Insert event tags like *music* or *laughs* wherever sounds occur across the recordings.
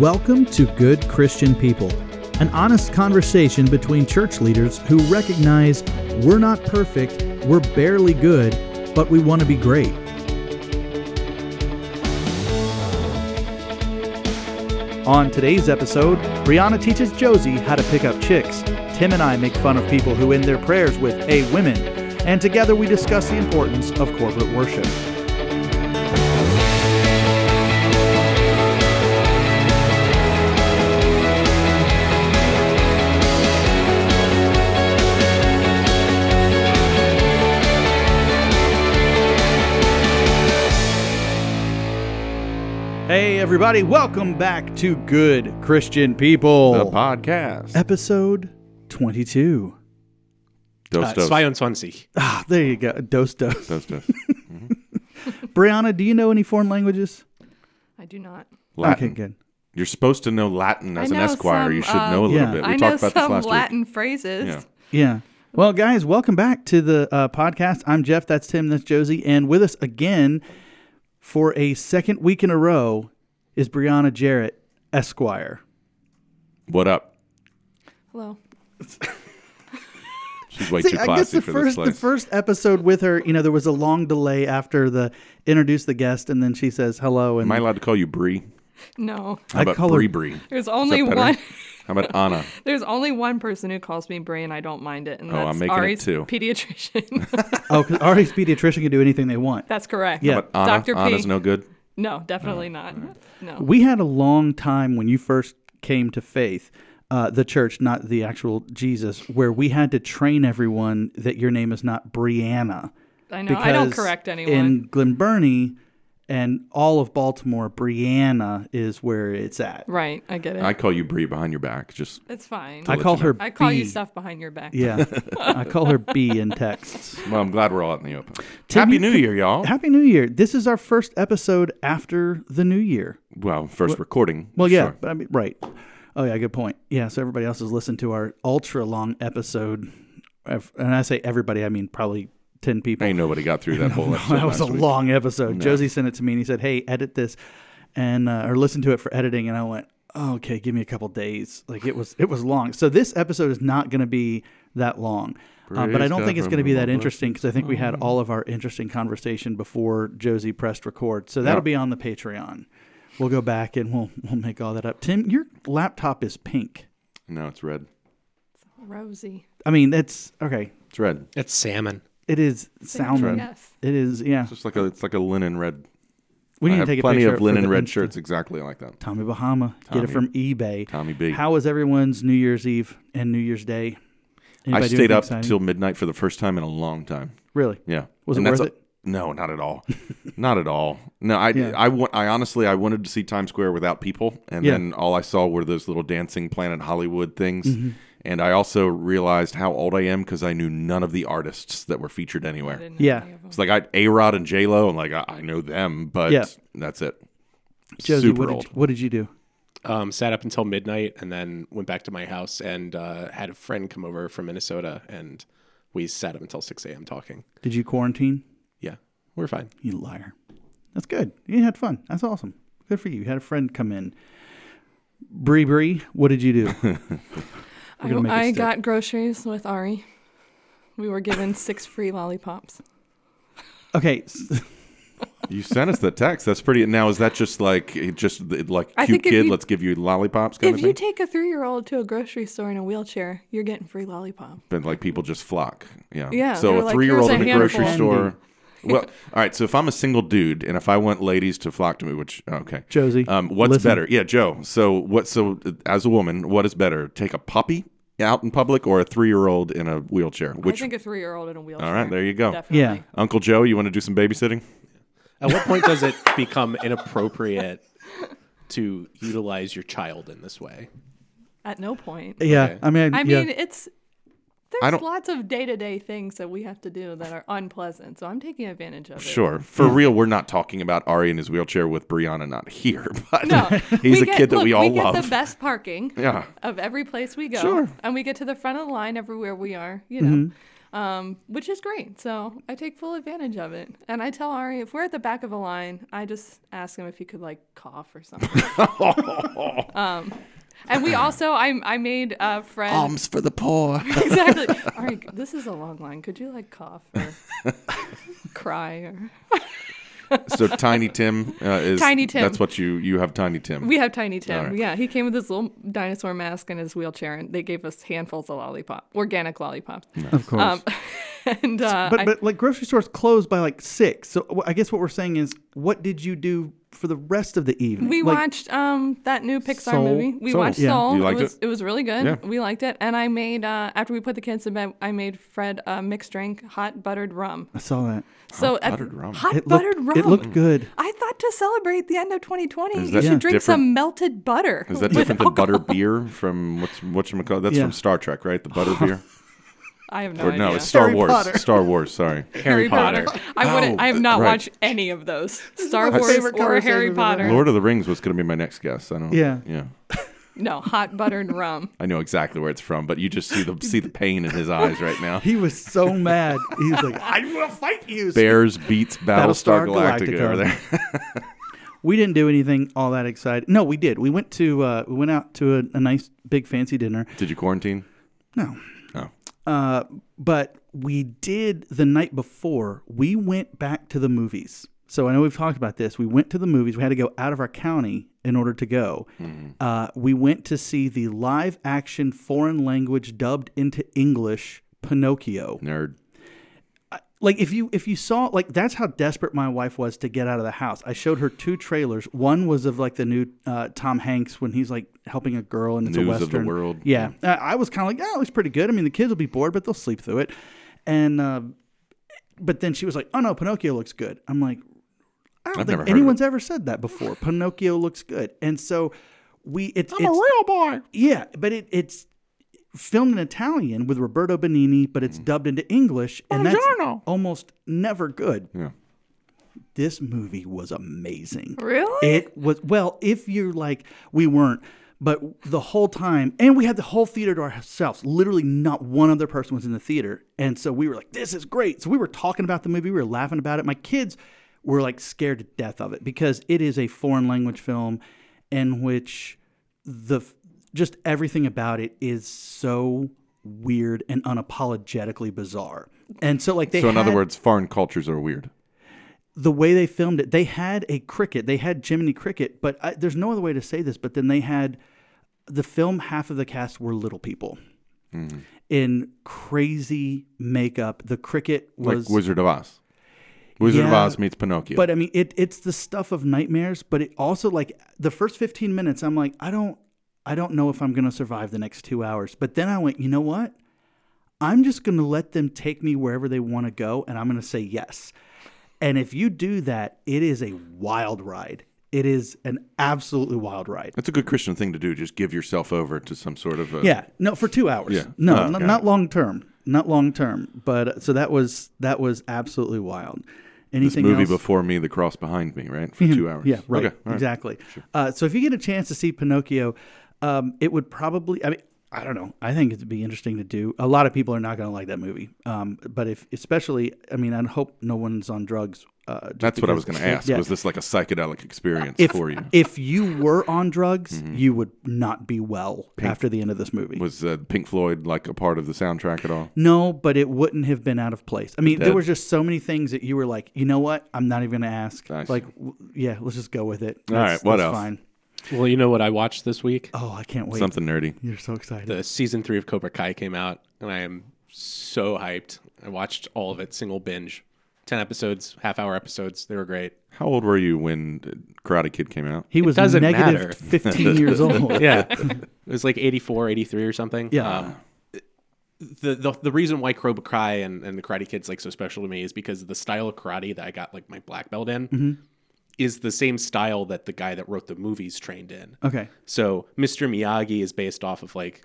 Welcome to Good Christian People, an honest conversation between church leaders who recognize we're not perfect, we're barely good, but we want to be great. On today's episode, Brianna teaches Josie how to pick up chicks. Tim and I make fun of people who end their prayers with "a women," and together we discuss the importance of corporate worship. Everybody, welcome back to Good Christian People, The podcast. episode 22. Dos, dos, 22. Ah, there you go. Dos dos. dos, dos. *laughs* Brianna, do you know any foreign languages? I do not. Latin. Okay, good. You're supposed to know Latin as I an know esquire. you some, should know a um, little Yeah. bit. We I know talked about some this last Latin week. phrases. Yeah. Yeah. Well, guys, welcome back to the uh, podcast. I'm Jeff. That's Tim. That's Josie. And with us again for a second week in a row is Brianna Jarrett, Esquire. What up? Hello. *laughs* She's way See, too I guess classy the for first this the first episode with her, you know, there was a long delay after the introduce the guest, and then she says hello, and Am I allowed to call you Bree? No. How I about call her- Bree Bree? There's only one. How about Anna? *laughs* There's only one person who calls me Brie, and I don't mind it, and Oh, I'm that's making it too. pediatrician. *laughs* oh, because Ari's pediatrician can do anything they want. that's correct. Yeah. But Anna? Dr. P. Anna's no good? No, definitely not. No. We had a long time when you first came to faith, uh, the church, not the actual Jesus, where we had to train everyone that your name is not Brianna. I know. I don't correct anyone. In Glen Burnie and all of Baltimore, Brianna is where it's at. right. I get it. I call you Bree behind your back. Just it's fine. I call you her I call you stuff behind your back. Yeah, I call her B in texts. *laughs* well, I'm glad we're all out in the open. Tim, Happy New Year, y'all. Happy New Year! This is our first episode after the New Year. well, first recording. Well, yeah, Sure. but I mean, right. Oh, yeah, good point. Yeah, so everybody else has listened to our ultra long episode, and I say everybody, I mean probably ten people. Ain't nobody got through that *laughs* whole episode. that was a week. long episode. Josie sent it to me, and he said, "Hey, edit this," and uh, or listen to it for editing. And I went, oh, "Okay, give me a couple days." Like it was, it was long. So this episode is not going to be that long. Uh, but I don't God think it's going to be that interesting because I think we had all of our interesting conversation before Josie pressed record. So that'll Yeah. be on the Patreon. We'll go back and we'll we'll make all that up. Tim, your laptop is pink. No, it's red. It's rosy. I mean, it's okay. It's red. It's salmon. It is salmon. Yes. It is, yeah. It's just like a it's like a linen red. We I need to take a plenty picture of linen red Insta. shirts exactly like that. Tommy Bahama. Get it from eBay. Tommy B. How was everyone's New Year's Eve and New Year's Day? I Anybody do stayed up exciting? till midnight for the first time in a long time. really. Yeah. Was And it worth a- it? No, not at all. *laughs* not at all. No, I, Yeah. I, wa- I honestly, I wanted to see Times Square without people, and Yeah. then all I saw were those little dancing Planet Hollywood things. Mm-hmm. And I also realized how old I am because I knew none of the artists that were featured anywhere. Yeah. any of them. It's like I A Rod and J Lo, and like I, I know them, but Yeah. that's it. Josie, Super what old. did, you, what did you do? Um, sat up until midnight and then went back to my house and uh, had a friend come over from Minnesota and we sat up until 6 a.m. talking. Did you quarantine? Yeah, we're fine. You liar. That's good. You had fun. That's awesome. Good for you. You had a friend come in. Bree Bree, what did you do? *laughs* We're gonna make it I, I got groceries with Ari. We were given six free lollipops. Okay. *laughs* You sent us the text. That's pretty. Now is that just like just like I cute kid? you- let's give you lollipops kind If of you thing. take a three-year-old to a grocery store in a wheelchair, you're getting free lollipop. but like people just flock. Yeah. Yeah, So a like, three year old in a a grocery store. *laughs* Well, all right. So if I'm a single dude and if I want ladies to flock to me, which okay, Josie, um, what's listen. better? Yeah, Joe. So what? So as a woman, what is better? Take a puppy out in public or a three year old in a wheelchair? Which? I think a three-year-old in a wheelchair. all right, there you go. Definitely. Yeah. Uncle Joe, you want to do some babysitting? At what point does it become inappropriate to utilize your child in this way? At no point. Yeah. Okay. I mean, I yeah. mean, it's I there's don't- lots of day-to-day things that we have to do that are unpleasant. So I'm taking advantage of it. Sure. For real, we're not talking about Ari in his wheelchair with Brianna not here, *laughs* but No, he's we a get- kid that look, we all we get love. the best parking Yeah. of every place we go, Sure. and we get to the front of the line everywhere we are. You know, Mm-hmm. um, which is great. So I take full advantage of it. And I tell Ari if we're at the back of a line, I just ask him if he could like cough or something. *laughs* um, and we also, I, I made a friend. Alms for the poor. *laughs* exactly. *laughs* Ari, this is a long line. Could you like cough or *laughs* cry or? so Tiny Tim uh, is Tiny Tim. That's what you you have. Tiny Tim. We have Tiny Tim. All right. Yeah, he came with his little dinosaur mask and his wheelchair, and they gave us handfuls of lollipop, organic lollipops. Of course. Um, and uh, but I- like grocery stores close by like six. So I guess what we're saying is, what did you do for the rest of the evening? we Like, watched um that new Pixar Soul? movie. We Soul. watched Yeah. Soul. You liked it was it? was really good. Yeah. We liked it. And I made uh after we put the kids to bed, I made Fred a mixed drink, hot buttered rum. I saw that. So at- buttered rum. Hot It buttered looked, rum. it looked good. I thought to celebrate the end of 2020, Is you that should drink some melted butter. Is that different than butter beer from what's whatchamacallit? That's Yeah. from Star Trek, right? The butter *laughs* beer. I have no or idea. no, it's Star Harry Wars. Potter. Star Wars. Sorry. Harry Potter. I wouldn't. I have not right. watched any of those. Star Wars or Harry conversation we've ever Potter. Lord of the Rings was going to be my next guess. I don't. Yeah. Yeah. No, hot buttered rum. *laughs* I know exactly where it's from, but you just see the see the pain in his eyes right now. He was so mad. He was like, "I will fight you." Bears beets Battlestar, Battlestar Galactica, Galactica. over there. *laughs* We didn't do anything all that exciting. No, we did. We went to uh, we went out to a, a nice big fancy dinner. Did you quarantine? No, No. Uh, but we did the night before. We went back to the movies. So I know we've talked about this. We went to the movies. We had to go out of our county in order to go. Uh, we went to see the live action foreign language dubbed into English Pinocchio. Nerd. Like if you if you saw like that's how desperate my wife was to get out of the house. I showed her two trailers. One was of like the new uh, tom hanks when he's like helping a girl and it's a News of the western. world. yeah. Uh, i was kind of like yeah it looks pretty good. I mean the kids will be bored but they'll sleep through it. And uh, but then she was like oh no pinocchio looks good. I'm like i don't I've think anyone's ever said that before. Pinocchio looks good. And so we it's, it's a real boy. yeah, but it, it's filmed in Italian with Roberto Benigni, but it's mm. dubbed into English, and that's almost never good. Yeah. This movie was amazing. Really? It was well, if you're like we weren't, but the whole time, and we had the whole theater to ourselves. Literally, not one other person was in the theater, and so we were like, "This is great." So we were talking about the movie, we were laughing about it. My kids were like scared to death of it because it is a foreign language film in which the just everything about it is so weird and unapologetically bizarre. And so, like they So in other words, foreign cultures are weird. the way they filmed it, they had a cricket, they had Jiminy Cricket, but I, there's no other way to say this. But then they had the film. Half of the cast were little people Mm-hmm. in crazy makeup. The cricket was, like Wizard of Oz. Wizard of Yeah, Oz meets Pinocchio. but I mean, it it's the stuff of nightmares. But it also like the first 15 minutes, I'm like, I don't, I don't know if I'm gonna survive the next two hours. But then I went, you know what? I'm just gonna let them take me wherever they want to go, and I'm gonna say yes. And if you do that, it is a wild ride. It is an absolutely wild ride. That's a good Christian thing to do. Just give yourself over to some sort of a, Yeah, no, for two hours. Yeah. No, Oh, n- not long term. Not long term. But so that was that was absolutely wild. this Anything movie else? before me, The Cross Behind Me, right? For two hours. Yeah, right. Okay, right. Exactly. Uh, so if you get a chance to see Pinocchio, um, it would probably. I mean, I don't know. I think it'd be interesting to do. A lot of people are not going to like that movie. Um, but if, especially, I mean, I hope no one's on drugs. Uh, That's what I was going to ask. Yeah. Was this like a psychedelic experience if, for you? if you were on drugs, Mm-hmm. you would not be well after the end of this movie. Was uh, Pink Floyd like a part of the soundtrack at all? No, but it wouldn't have been out of place. I mean, there were just so many things that you were like, you know what? I'm not even going to ask. See. Like, w- yeah, let's just go with it. All right, what else? Fine. Well, you know what I watched this week? Oh, I can't wait. Something nerdy. You're so excited. The season three of Cobra Kai came out, and I am so hyped. I watched all of it, single binge. 10 episodes, half hour episodes. They were great. How old were you when Karate Kid came out? he was doesn't negative matter. 15 *laughs* years old. *laughs* Yeah. it was like 84, 83 or something. Yeah. Um, the, the the reason why Cobra Kai and, and the Karate Kid's like so special to me is because the style of karate that I got like my black belt in Mm-hmm. Is the same style that the guy that wrote the movies trained in. Okay. So Mr. Miyagi is based off of like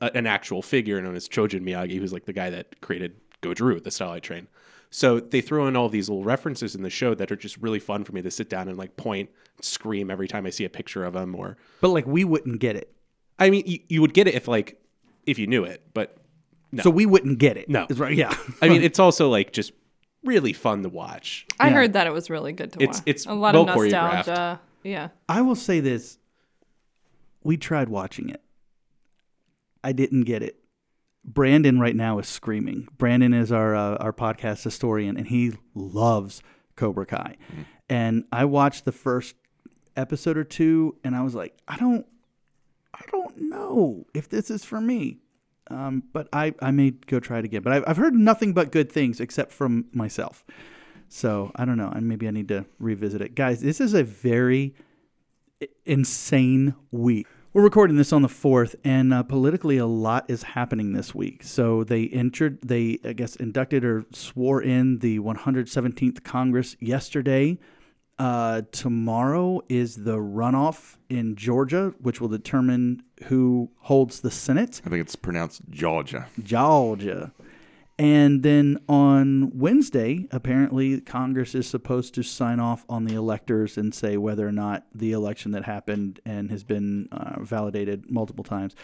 a, an actual figure known as Chojun Miyagi, who's like the guy that created Goju, the style I train. So they throw in all these little references in the show that are just really fun for me to sit down and like point, scream every time I see a picture of him. Or But like, we wouldn't get it. I mean, you, you would get it if like if you knew it, but So we wouldn't get it. No. Is right. Yeah. I mean, *laughs* it's also like just really fun to watch. I Yeah. heard that it was really good to It's- watch. it's a lot well of nostalgia. Yeah. I will say this. We tried watching it. I didn't get it. Brandon right now is screaming. Brandon is our uh, our podcast historian, and he loves Cobra Kai. And I watched the first episode or two, and I was like, I don't, I don't know if this is for me. Um, but I, I may go try it again. But I've, I've heard nothing but good things, except from myself. So I don't know. And maybe I need to revisit it, guys. This is a very insane week. We're recording this on the fourth, and uh, politically, a lot is happening this week. So they entered, they I guess inducted or swore in the 117th Congress yesterday. Uh, tomorrow is the runoff in Georgia, which will determine who holds the Senate. I think it's pronounced Georgia. Georgia. And then on Wednesday, apparently Congress is supposed to sign off on the electors and say whether or not the election that happened and has been uh, validated multiple times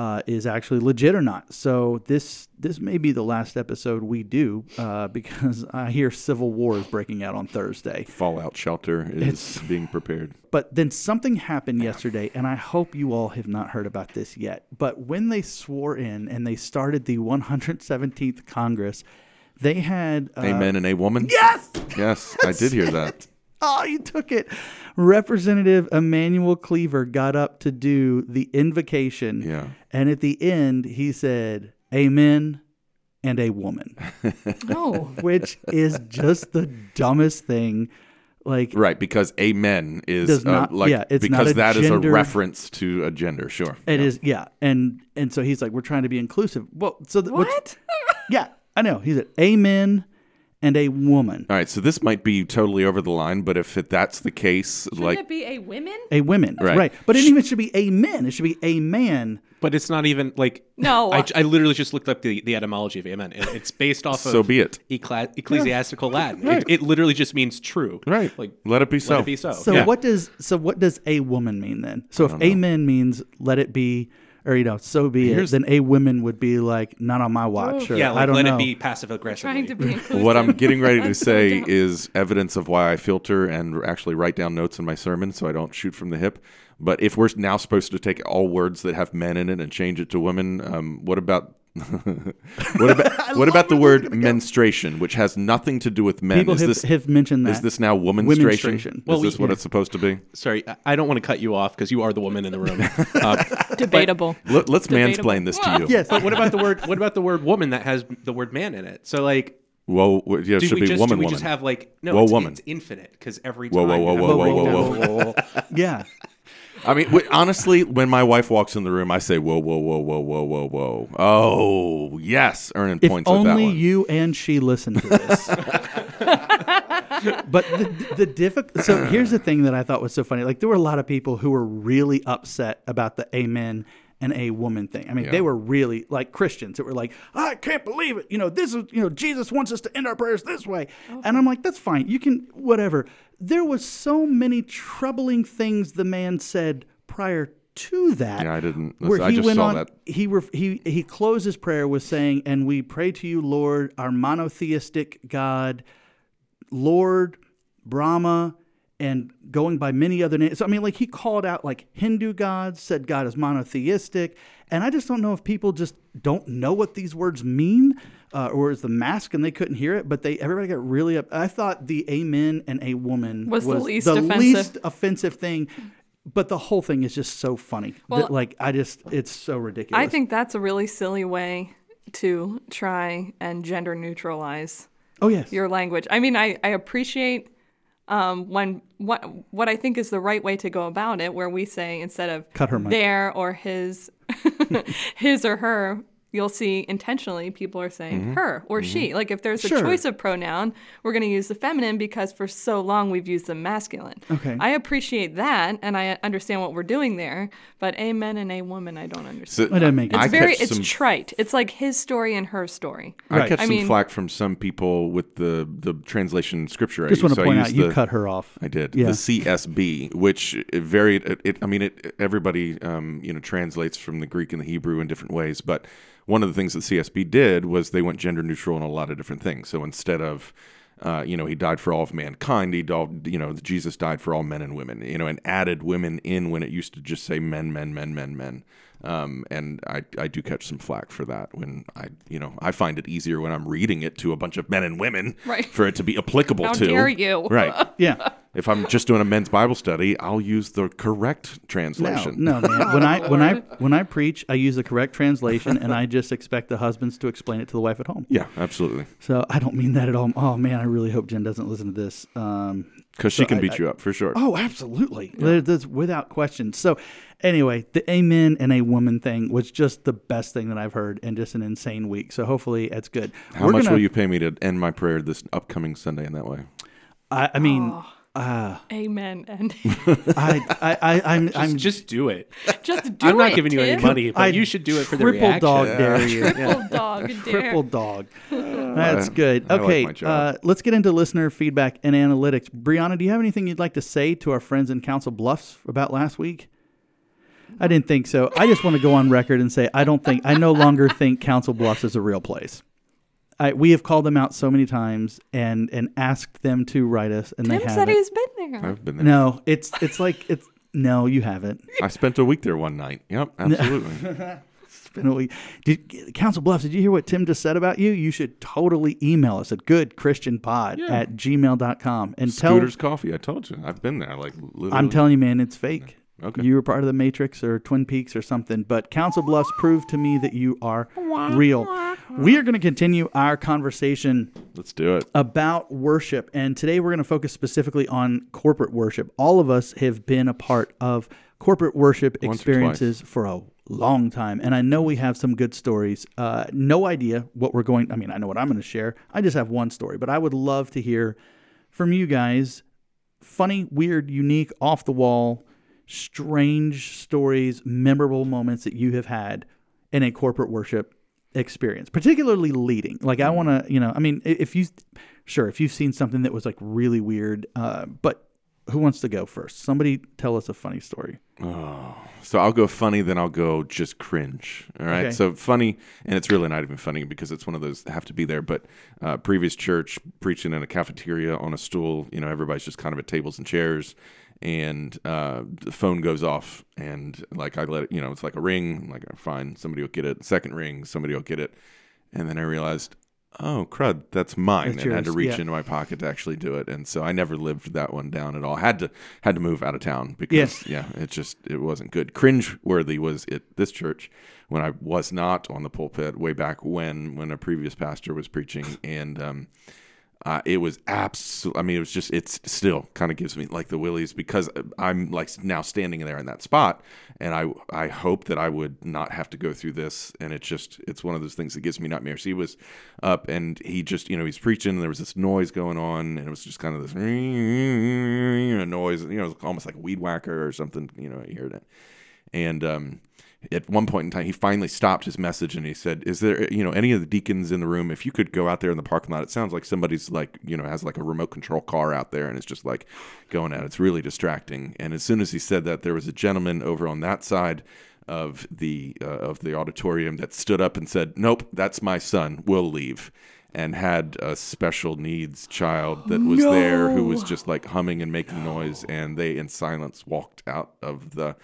uh, is actually legit or not. So this this may be the last episode we do uh, *laughs* because I hear civil war is breaking out on Thursday. Fallout shelter is *laughs* being prepared. But then something happened yesterday, and I hope you all have not heard about this yet. But when they swore in and they started the 117th Congress, they had uh, man and a woman. Yes, Yes, I did hear that. *laughs* *laughs* oh, you took it. Representative Emanuel Cleaver got up to do the invocation, Yeah. and at the end he said, "Amen." And a woman, *laughs* Oh. which is just the dumbest thing. Like, Right, because amen is Does uh, not- like yeah, it's not because a that is gender- a reference to a gender. Sure. It Yeah. is, yeah, and and so he's like, we're trying to be inclusive. Well, so th- What? *laughs* yeah, I know. He said, "Amen," and a woman, All right, so this might be totally over the line, but if it, that's the case, Shouldn't like it be a women? a women, Right. right? But it even should be amen. It should be a man. But it's not even like No. I, I literally just looked up the, the etymology of amen. It- It's based off So of be it. eccla- ecclesiastical Latin. Right. It, it literally just means true. right, Like let it be so. let it be so. So Yeah. what does so what does a woman mean then? So if amen means let it be, or you know, so be Here's- it, then a women would be like not on my watch. Or, Yeah, I don't let know. it be passive aggressive. Trying to be *laughs* inclusive. What I'm getting ready to *laughs* say is evidence of why I filter and actually write down notes in my sermon so I don't shoot from the hip. But if we're now supposed to take all words that have men in it and change it to women, um, what about what about *laughs* what about the word menstruation, which has nothing to do with men? People is have, this have mentioned that. is this now womanstration? Womenstration. Well, is we- this what it's supposed to be? Sorry, I- I don't want to cut you off because you are the woman in the room. *laughs* Uh, debatable. Let, us Debatable. mansplain this to you. yes. but what about the word? What about the word woman that has the word man in it? So like, Whoa, yeah, it should be just woman, do we woman. just have like no? Whoa, it's, woman. It's infinite because every Whoa, time. whoa, you whoa, have- whoa, whoa, whoa, whoa. yeah. I mean, wh- honestly, when my wife walks in the room, I say, "Whoa, whoa, whoa, whoa, whoa, whoa, whoa!" Oh, yes, earning If points with that only one. you and she listen to this. but the, the difficult. So here's the thing that I thought was so funny. Like there were a lot of people who were really upset about the amen and a woman thing. I mean, Yeah. they were really like Christians that were like, I can't believe it. You know, this is you know Jesus wants us to end our prayers this way, oh. and I'm like, that's fine. You can whatever. There was so many troubling things the man said prior to that. Yeah, I didn't- Where I he just went saw on. that. He ref, he he closed his prayer with saying, "And we pray to you, Lord, our monotheistic God, Lord Brahma." And going by many other names. So, I mean, like he called out like Hindu gods, said God is monotheistic. And I just don't know if people just don't know what these words mean, uh, or is the mask and they couldn't hear it. But they everybody got really up. I thought the amen and a woman Was the least the offensive. least offensive thing. But the whole thing is just so funny. Well, that, like I just, it's so ridiculous. I think that's a really silly way to try and gender neutralize Oh yes. your language. I mean, I, I appreciate um, when what what I think is the right way to go about it, where we say instead of Cut her mic. their or his, *laughs* his or her, you'll see intentionally people are saying her or she. Like if there's a Sure. choice of pronoun, we're going to use the feminine because for so long we've used the masculine. Okay. I appreciate that and I understand what we're doing there, but a men and a woman, I don't understand. So, It doesn't make It's I very it's some, trite. It's like his story and her story. I catch I some mean- flack from some people with the the translation scripture. I Just use. want to So point use out you cut her off. I did Yeah. the CSB, which it varied. It, it I mean, it everybody um, you know translates from the Greek and the Hebrew in different ways. But one of the things that CSB did was they went gender neutral in a lot of different things. So instead of uh, you know, he died for all of mankind. He died, you know, Jesus died for all men and women, you know, and added women in when it used to just say men, men, men, men, men. Um, and I, I do catch some flack for that when I, you know, I find it easier when I'm reading it to a bunch of men and women Right. for it to be applicable How to. dare you. Right. *laughs* Yeah. If I'm just doing a men's Bible study, I'll use the correct No, translation. no, man. When I *laughs* when I when I preach, I use the correct translation, and I just expect the husbands to explain it to the wife at home. Yeah, absolutely. So I don't mean that at all. Oh man, I really hope Jen doesn't listen to this. Um, Because she So can I- beat I- you up for sure. oh, absolutely. There- That's without question. So anyway, the amen and a woman thing was just the best thing that I've heard, and just an insane week. So hopefully it's good. How We're much gonna- will you pay me to end my prayer this upcoming Sunday in that way? I, I mean, Oh. Uh, Amen. And *laughs* I, I, I, I'm, Just, I'm just do it. just do it. I'm not it, giving you any money, but I you should do it for the triple reaction. dog dare you. Triple dog *laughs* dare. Triple dog. That's I- good. I like Okay, my job. uh, let's get into listener feedback and analytics. Brianna, do you have anything you'd like to say to our friends in Council Bluffs about last week? I didn't think so. I just want to go on record and say I don't think I no longer think Council Bluffs is a real place. I, we have called them out so many times and and asked them to write us, and Tim they said haven't. he's been there. I've been there. No, it's it's like it's no, you haven't. I spent a week there one night. Yep, *laughs* absolutely. *laughs* It's been a week. Did Council Bluffs? Did you hear what Tim just said about you? You should totally email us at goodchristianpod Yeah. at gmail.com and tell. Scooter's Coffee. I told you. I've been there. Like literally. I'm telling you, man, it's fake. Okay. You were part of the Matrix or Twin Peaks or something, but Council Bluffs proved to me that you are real. We are going to continue our conversation Let's do it. about worship. And today we're going to focus specifically on corporate worship. All of us have been a part of corporate worship experiences for a long time. And I know we have some good stories. Uh, no idea what we're going I mean, I know what I'm going to share. I just have one story, but I would love to hear from you guys funny, weird, unique, off the wall, strange stories, memorable moments that you have had in a corporate worship experience, particularly leading. Like, I want to, you know, I mean, if you, sure, if you've seen something that was like really weird, uh, but who wants to go first? Somebody tell us a funny story. Oh, So I'll go funny, then I'll go just cringe. All right. Okay. So funny, and it's really not even funny because it's one of those that have to be there. But uh, previous church preaching in a cafeteria on a stool. You know, everybody's just kind of at tables and chairs, and uh, the phone goes off, and like I let it. You know, it's like a ring. I'm like, fine, somebody will get it. Second ring, somebody will get it, and then I realized. Oh crud! That's mine, That's and I had to reach yeah. into my pocket to actually do it, and so I never lived that one down at all. Had to had to move out of town because yeah, it just it wasn't good. Cringe worthy was at this church when I was not on the pulpit way back when when a previous pastor was preaching, and um, uh, it was absolute. I mean, it was just it's still kind of gives me like the willies because I'm like now standing there in that spot, and I I hope that I would not have to go through this, and it's just it's one of those things that gives me nightmares. He was up and he just you know he's preaching, and there was this noise going on, and it was just kind of this noise, you know, almost like a weed whacker or something. You know, you heard it, and um, at one point in time, he finally stopped his message and he said, "Is there, you know, any of the deacons in the room? If you could go out there in the parking lot, it sounds like somebody's like, you know, has like a remote control car out there and it's just like going it. It's really distracting." And as soon as he said that, there was a gentleman over on that side of the uh, of the auditorium that stood up and said, "Nope, that's my son. We'll leave." And had a special needs child that was there who was just like humming and making noise, and they in silence walked out of the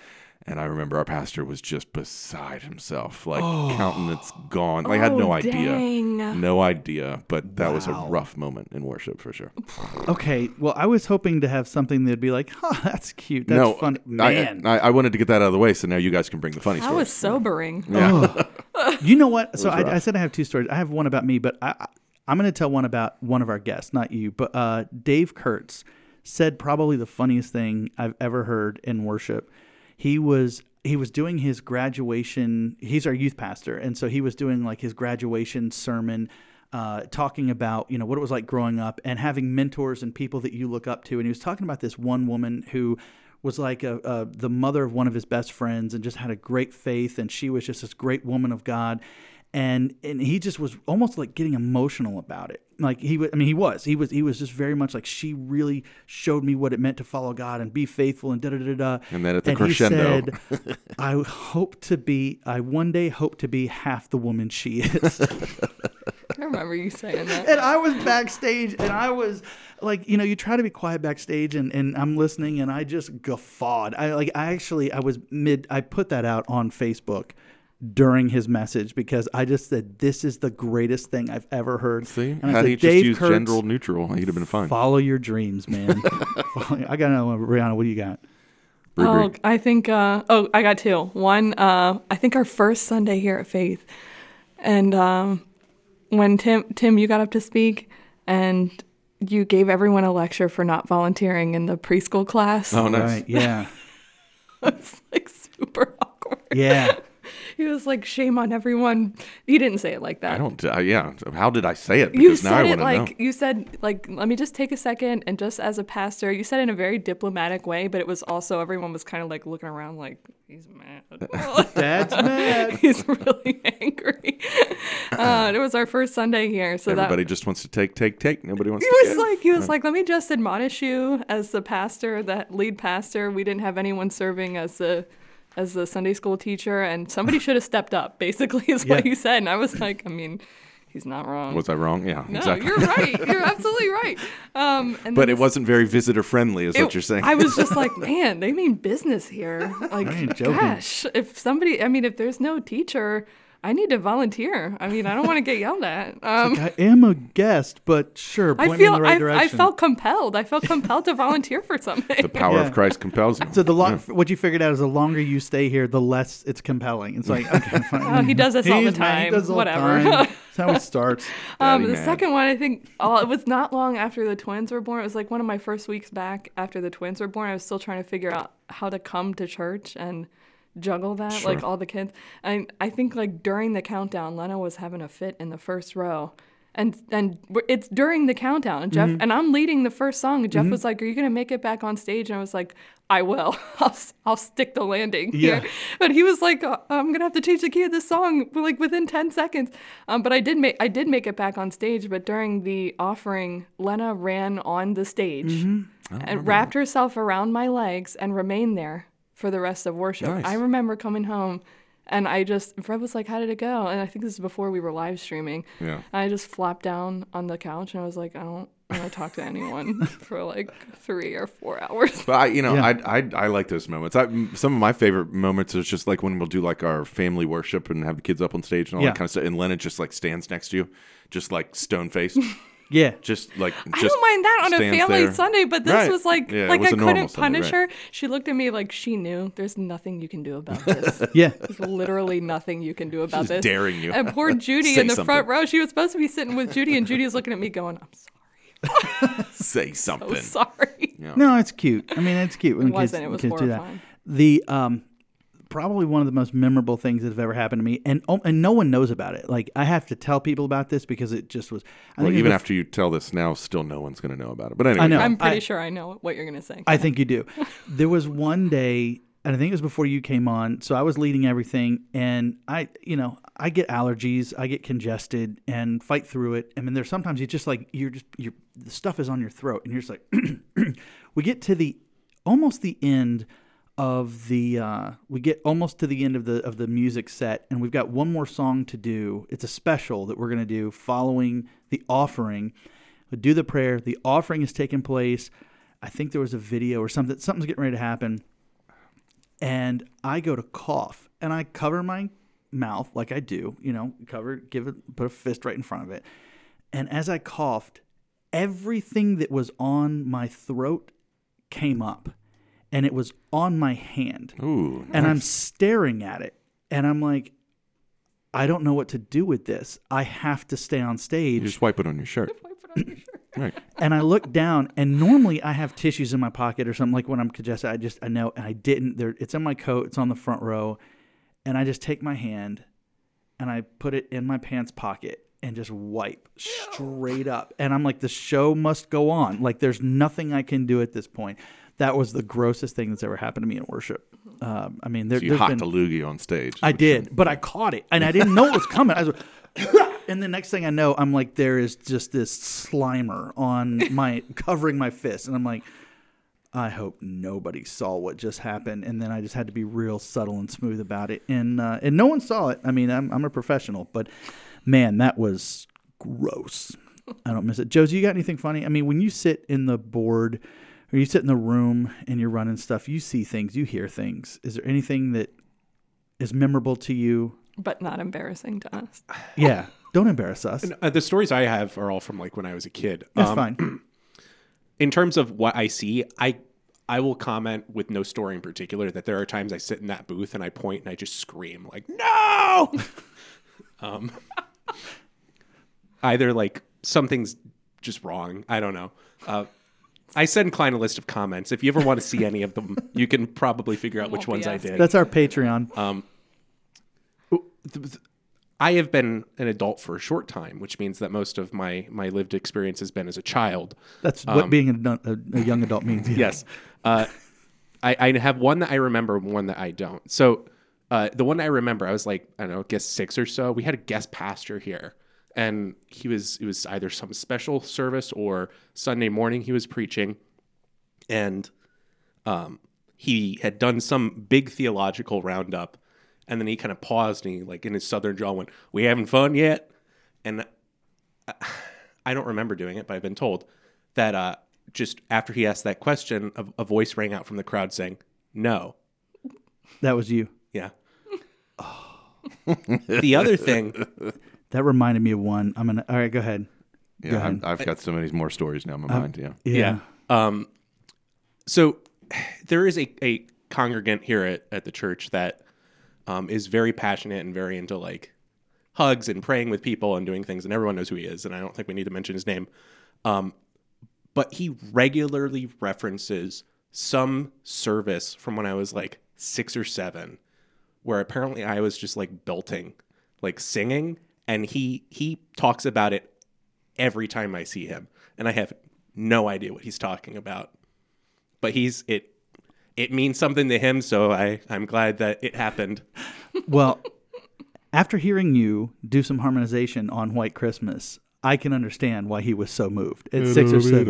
and I remember our pastor was just beside himself, like countenance gone. Like, I had no Oh, idea. dang. No idea. But that was a rough moment in worship for sure. *sighs* Okay, well, I was hoping to have something that'd be like, "Huh, that's cute. That's no, funny." I- Man, I, I wanted to get that out of the way, so now you guys can bring the funny That story. was sobering. Yeah. *laughs* you know what? So I. I said I have two stories. I have one about me, but I, I, I'm going to tell one about one of our guests, not you. But uh, Dave Kurtz said probably the funniest thing I've ever heard in worship. He was he was doing his graduation. He's our youth pastor, and so he was doing like his graduation sermon. Uh, talking about you know what it was like growing up and having mentors and people that you look up to, and he was talking about this one woman who was like a, a, the mother of one of his best friends and just had a great faith and she was just this great woman of god and and he just was almost like getting emotional about it like he was. I mean, he was. He was. He was just very much like she really showed me what it meant to follow God and be faithful and da da da da. And then at the he crescendo. said, *laughs* "I hope to be. I one day hope to be half the woman she is." *laughs* I remember you saying that. and I was backstage and I was like, you know, you try to be quiet backstage and, and I'm listening and I just guffawed. I like I actually I was mid I put that out on Facebook during his message because I just said this is the greatest thing I've ever heard. See, And I had said, he just "Dave used Kurtz, gender neutral, he'd have been fine. Follow your dreams, man. *laughs* I got another one. Brianna, what do you got? Brie, Oh, I think. Uh, oh, I got two. One. Uh, I think our first Sunday here at Faith, and um, when Tim Tim you got up to speak, and you gave everyone a lecture for not volunteering in the preschool class. Oh, nice. Right, yeah. *laughs* it's like super awkward. Yeah. He was like, "Shame on everyone." He didn't say it like that. I don't. Uh, yeah. How did I say it? you Because now said want it like know. you said like let me just take a second and just as a pastor you said it in a very diplomatic way but it was also everyone was kind of like looking around like he's mad *laughs* *laughs* Dad's mad. he's really angry *laughs* uh, it was our first sunday here so Everybody that just wants to take, take, take. Nobody wants he to was give. like he was like let me just admonish you as the pastor that lead pastor we didn't have anyone serving as the as the sunday school teacher and somebody *laughs* should have stepped up basically is what Yeah. he said and i was like i mean he's not wrong Was I wrong? Yeah, no, exactly. you're right. *laughs* You're absolutely right. Um, and but it wasn't very visitor friendly, is it- what you're saying. I was just like, *laughs* man, they mean business here. Like, ain't joking. gosh, if somebody, I mean, if there's no teacher, I need to volunteer. I mean, I don't want to get yelled at. *laughs* Um, I am a guest, but sure, point I me in feel, the right I, I felt compelled. I felt compelled to *laughs* volunteer for something. the power Yeah. of Christ compels you. so the long, what you figured out is the longer you stay here, the less it's compelling. It's like okay, *laughs* fine. Oh, he does this all the He's mad. He time. does all the Whatever. time. That's how it starts. Um, the mad. second one, I think, oh, it was not long after the twins were born. It was like one of my first weeks back after the twins were born. I was still trying to figure out how to come to church and juggle that, like all the kids. And I think like during the countdown, Lena was having a fit in the first row. And and it's during the countdown, and Jeff and I'm leading the first song. And Jeff was like, "Are you gonna make it back on stage?" And I was like, "I will. *laughs* I'll I'll stick the landing." Yeah. here." But he was like, "Uh, "I'm gonna have to change the key of this song like within ten seconds." Um, but I did make I did make it back on stage. But during the offering, Lena ran on the stage Mm-hmm. and wrapped herself around my legs and remained there for the rest of worship. Nice. I remember coming home. And I just, Fred was like, How did it go? And I think this is before we were live streaming. Yeah. I just flopped down on the couch and I was like, I don't want to talk to anyone *laughs* for like three or four hours. But I, you know, Yeah. I, I I like those moments. I, some of my favorite moments is just like when we'll do like our family worship and have the kids up on stage and all Yeah. that kind of stuff. And Lennon just like stands next to you, just like stone faced, *laughs* Yeah. just like I don't mind that on a family there. Sunday, but this Right. was like, Yeah, like was I a normal couldn't Sunday, punish right. her. She looked at me like she knew there's nothing you can do about *laughs* this. Yeah. There's literally nothing you can do about She's this. daring you. And poor *laughs* Judy in the front row, she was supposed to be sitting with Judy, and Judy was looking at me going, I'm sorry." *laughs* say so something. sorry. No, it's cute. I mean, it's cute when It kids, wasn't. It was kids do that. The um, probably one of the most memorable things that have ever happened to me, and oh, and no one knows about it. Like I have to tell people about this because it just was. I Well, think even was- after you tell this now, still no one's going to know about it. But anyway, I know. I'm pretty I- sure I know what you're going to say. I think you do. There was one day, and I think it was before you came on. So I was leading everything, and I, you know, I get allergies, I get congested, and fight through it. I mean, there's sometimes you just like you're just your the stuff is on your throat, and you're just like. *clears throat* we get to the almost the end of the uh, we get almost to the end of the of the music set and we've got one more song to do. It's a special that we're going to do following the offering. We do the prayer. The offering is taking place. I think there was a video or something something's getting ready to happen. And i go to cough and i cover my mouth like i do you know cover give it put a fist right in front of it. And as i coughed everything that was on my throat came up and it was on my hand ooh, and I'm staring at it, and I'm like, I don't know what to do with this. I have to stay on you stage. just wipe it on your shirt. *laughs* *laughs* right. and I look down, and normally I have tissues in my pocket or something like when I'm congested. I just I know, and I didn't. There, it's in my coat. It's on the front row, and I just take my hand, and I put it in my pants pocket. And just wipe straight up. And I'm like, the show must go on. Like, there's nothing I can do at this point. That was the grossest thing that's ever happened to me in worship. Um, I mean, there, So you hot been, to loogie on stage. I did, but I caught it, and I didn't know it was coming. I was, *coughs* And the next thing I know, I'm like, there is just this slimer on my *laughs* covering my fist, and I'm like, I hope nobody saw what just happened. And then I just had to be real subtle and smooth about it, and uh, and no one saw it. I mean, I'm I'm a professional, but man, that was gross. I don't miss it. Josie, you got anything funny? I mean, when you sit in the board or you sit in the room and you're running stuff, you see things, you hear things. Is there anything that is memorable to you? But not embarrassing to us. *sighs* Yeah. Don't embarrass us. Uh, the stories I have are all from like when I was a kid. That's Um, fine. *clears throat* in terms of what I see, I I will comment with no story in particular that there are times I sit in that booth and I point and I just scream like no. *laughs* um, either like something's just wrong. I don't know. Uh, I send Klein a list of comments. If you ever want to see any of them, you can probably figure out which ones I did. That's our Patreon. I have been an adult for a short time, which means that most of my my lived experience has been as a child. That's what being an a, a young adult means. Yeah. Yes. Uh, I, I have one that I remember, and one that I don't. So uh, the one I remember, I was like, I don't know, I guess six or so. We had a guest pastor here, and he was it was either some special service or Sunday morning he was preaching, and um, he had done some big theological roundup, and then he kind of paused and he like in his southern drawl went, "We having fun yet?" And I- I don't remember doing it, but I've been told that uh, just after he asked that question, a, a voice rang out from the crowd saying, "No." That was you. Yeah. *laughs* the other thing, That reminded me of one. I'm gonna. All right, go ahead. Go Yeah, ahead. I've, I've got so many more stories now in my mind. Yeah. Yeah. yeah. Um, so there is a, a congregant here at, at the church that um, is very passionate and very into like hugs and praying with people and doing things, and everyone knows who he is. And I don't think we need to mention his name. Um, but he regularly references some service from when I was like six or seven, where apparently I was just like belting, like singing, and he he talks about it every time I see him, and I have no idea what he's talking about. But he's it. It means something to him, so I I'm glad that it happened. *laughs* Well, after hearing you do some harmonization on White Christmas, I can understand why he was so moved at six or seven.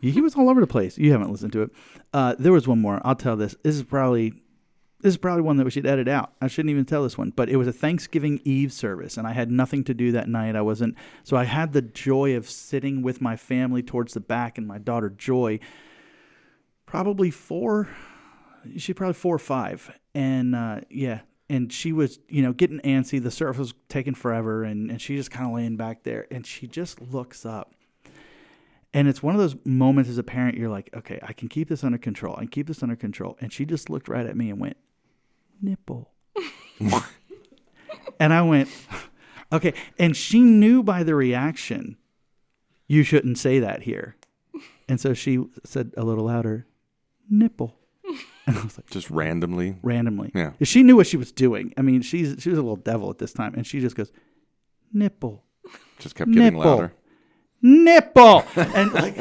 He was all over the place. You haven't listened to it. Uh, there was one more. I'll tell this. This is probably this is probably one that we should edit out. I shouldn't even tell this one, but it was a Thanksgiving Eve service, and I had nothing to do that night. I wasn't so I had the joy of sitting with my family towards the back, and my daughter Joy, probably four, she's probably four or five, and uh, yeah, and she was you know getting antsy. The service was taking forever, and and she just kind of laying back there, and she just looks up. And it's one of those moments as a parent, you're like, okay, I can keep this under control. I can keep this under control. And she just looked right at me and went, nipple. *laughs* and I went, okay. And she knew by the reaction, you shouldn't say that here. And so she said a little louder, nipple. *laughs* And I was like, Just randomly. randomly. Yeah. She knew what she was doing. I mean, she's she was a little devil at this time. And she just goes, nipple Just kept getting louder. Nipple *laughs* and like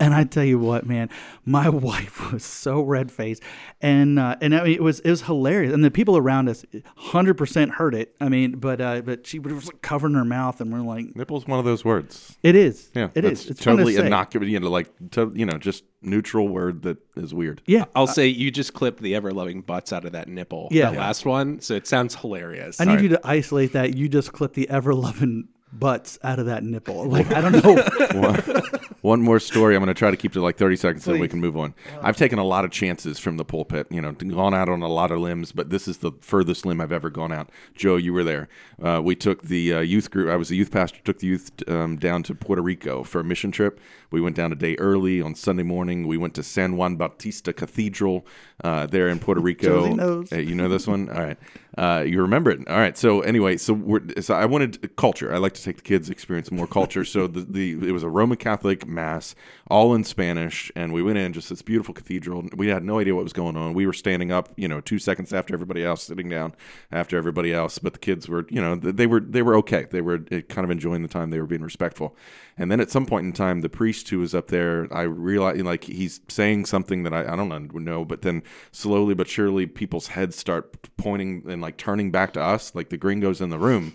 and i tell you what man my *laughs* wife was so red faced and uh and I mean, it was it was hilarious and the people around us 100% heard it i mean but uh but she was like covering her mouth and we're like Nipple's one of those words. it is Yeah. it that's is it's totally to innocuous. You know, like to, you know, just neutral word that is weird. yeah I'll say you just clipped the ever loving butts out of that nipple. Yeah. that last one. So it sounds hilarious. i need you to isolate that you just clip the ever loving butts out of that nipple. Like i don't know *laughs* one, more story. I'm going to try to keep to like 30 seconds so we can move on. I've taken a lot of chances from the pulpit, you know, gone out on a lot of limbs, but this is the furthest limb I've ever gone out. Joe, you were there. Uh, we took the uh, youth group. I was a youth pastor. Took the youth um, down to Puerto Rico for a mission trip. We went down a day early on Sunday morning. We went to San Juan Bautista Cathedral uh, there in Puerto *laughs* Rico. Uh, you know this one? All right. Uh, you remember it. All right. So anyway, so we're so I wanted culture. I like to take the kids experience more culture. so the, the it was a Roman Catholic mass, all in Spanish, and we went in just this beautiful cathedral. We had no idea what was going on. We were standing up, you know, two seconds after everybody else, sitting down after everybody else. But the kids were, you know, they were they were okay. They were uh, kind of enjoying the time. They were being respectful. And then at some point in time, the priest who was up there, I realized like he's saying something that I, I don't know, but then slowly but surely people's heads start pointing and like turning back to us, like the gringos in the room.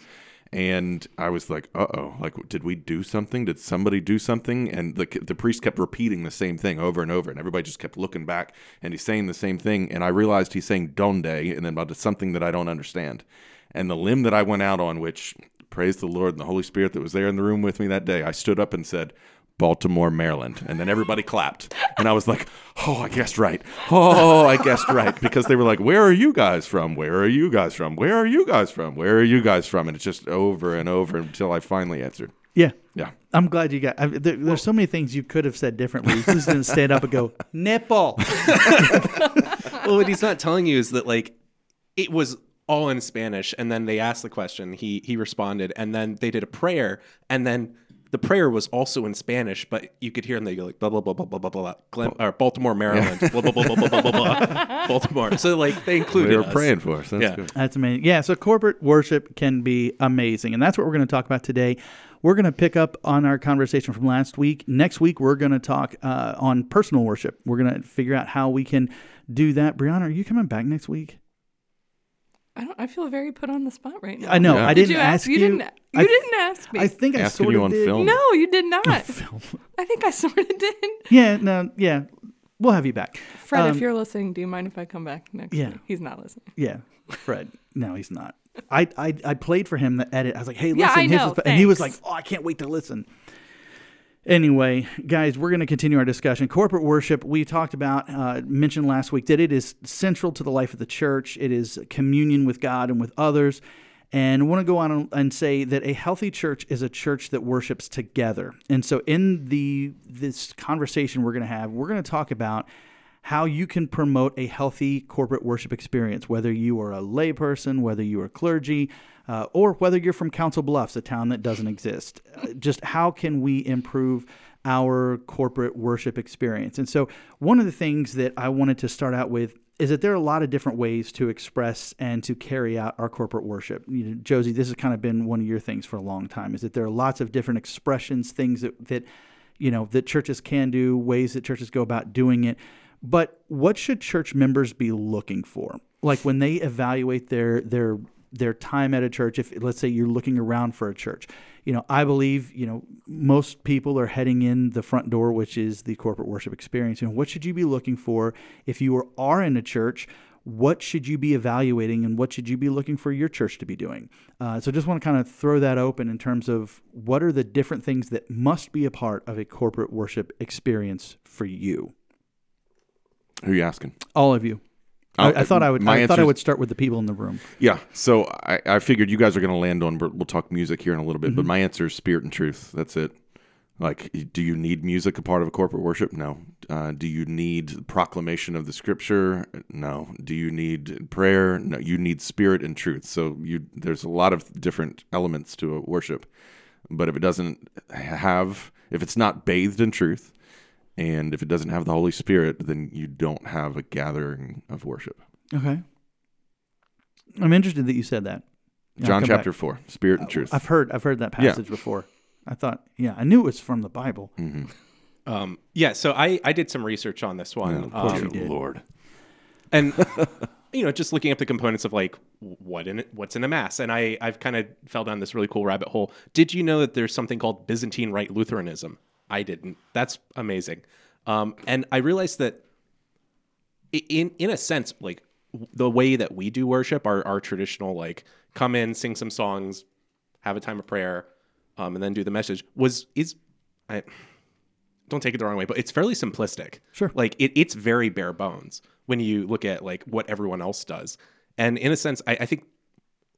And I was like, "Uh oh! Like, did we do something? Did somebody do something?" And the the priest kept repeating the same thing over and over, and everybody just kept looking back, and he's saying the same thing, and I realized he's saying "donde," and then about something that I don't understand, and the limb that I went out on, which praise the Lord and the Holy Spirit that was there in the room with me that day, I stood up and said. Baltimore, Maryland. And then everybody clapped. And I was like, oh, I guessed right. Oh, I guessed right. Because they were like, where are you guys from? Where are you guys from? Where are you guys from? Where are you guys from? And it's just over and over until I finally answered. Yeah. Yeah. I'm glad you got. I, there, there's so many things you could have said differently. You just didn't stand up and go nipple. *laughs* well, what he's not telling you is that like it was all in Spanish, and then they asked the question. He he responded, and then they did a prayer, and then the prayer was also in Spanish, but you could hear them. They go like blah blah blah blah blah blah blah. Glen, or Baltimore, Maryland. blah, blah, blah, blah, blah, blah, blah, Baltimore. So like they included. They were us. praying for us. That's yeah. good. That's amazing. Yeah. So corporate worship can be amazing, and that's what we're going to talk about today. We're going to pick up on our conversation from last week. Next week, we're going to talk uh, on personal worship. We're going to figure out how we can do that. Brianna, are you coming back next week? I don't. I feel very put on the spot right now. I know. Yeah. I Did didn't you ask you. You didn't. You I- didn't ask me. I think I Asking sort you of on did. film. no, you did not. Film. I think I sort of did. Yeah, no, yeah. We'll have you back. Fred, Um, if you're listening, do you mind if I come back next Yeah. week? He's not listening. Yeah, Fred. No, he's not. I, I I played for him the edit. I was like, hey, listen, Yeah, I know, this- and he was like, oh, I can't wait to listen. Anyway, guys, we're going to continue our discussion. Corporate worship, we talked about, uh, mentioned last week that it is central to the life of the church. It is communion with God and with others. And I want to go on and- say that a healthy church is a church that worships together. And so, in the this conversation we're going to have, we're going to talk about how you can promote a healthy corporate worship experience, whether you are a layperson, whether you are clergy, uh, or whether you're from Council Bluffs, a town that doesn't exist. Uh, just how can we improve our corporate worship experience? And so, one of the things that I wanted to start out with is that there are a lot of different ways to express and to carry out our corporate worship. You know, Josie, this has kind of been one of your things for a long time. Is that there are lots of different expressions, things that that you know that churches can do, ways that churches go about doing it. But what should church members be looking for? Like when they evaluate their their their time at a church, if let's say you're looking around for a church, you know, I believe, you know, most people are heading in the front door, which is the corporate worship experience. Know, what should you be looking for if you are, are in a church? What should you be evaluating and what should you be looking for your church to be doing? Uh, so, just want to kind of throw that open in terms of what are the different things that must be a part of a corporate worship experience for you? Who are you asking? All of you. I, I thought I would. my I thought I would start with the people in the room. Yeah. So I, I figured you guys are going to land on. We'll talk music here in a little bit, Mm-hmm. but my answer is spirit and truth. That's it. Like, do you need music a part of a corporate worship? No. Uh, do you need proclamation of the scripture? No. Do you need prayer? No. You need spirit and truth. So you there's a lot of different elements to a worship, but if it doesn't have, if it's not bathed in truth, and if it doesn't have the Holy Spirit, then you don't have a gathering of worship. Okay. I'm interested that you said that. Yeah, John chapter back. four, spirit and truth. I've heard. I've heard that Yeah. passage before. I thought. Yeah, I knew it was from the Bible. mm-hmm. Um, yeah. So I I did some research on this one. course Um, you did. Lord. and *laughs* you know just looking up the components of like what in it, what's in a mass and i i've kind of fell down this really cool rabbit hole did you know that there's something called byzantine rite lutheranism i didn't that's amazing um, and i realized that in in a sense like the way that we do worship our, our traditional like come in sing some songs have a time of prayer um, and then do the message was is i don't take it the wrong way, but it's fairly simplistic. Sure. Like it, it's very bare bones when you look at like what everyone else does. And in a sense, I, I think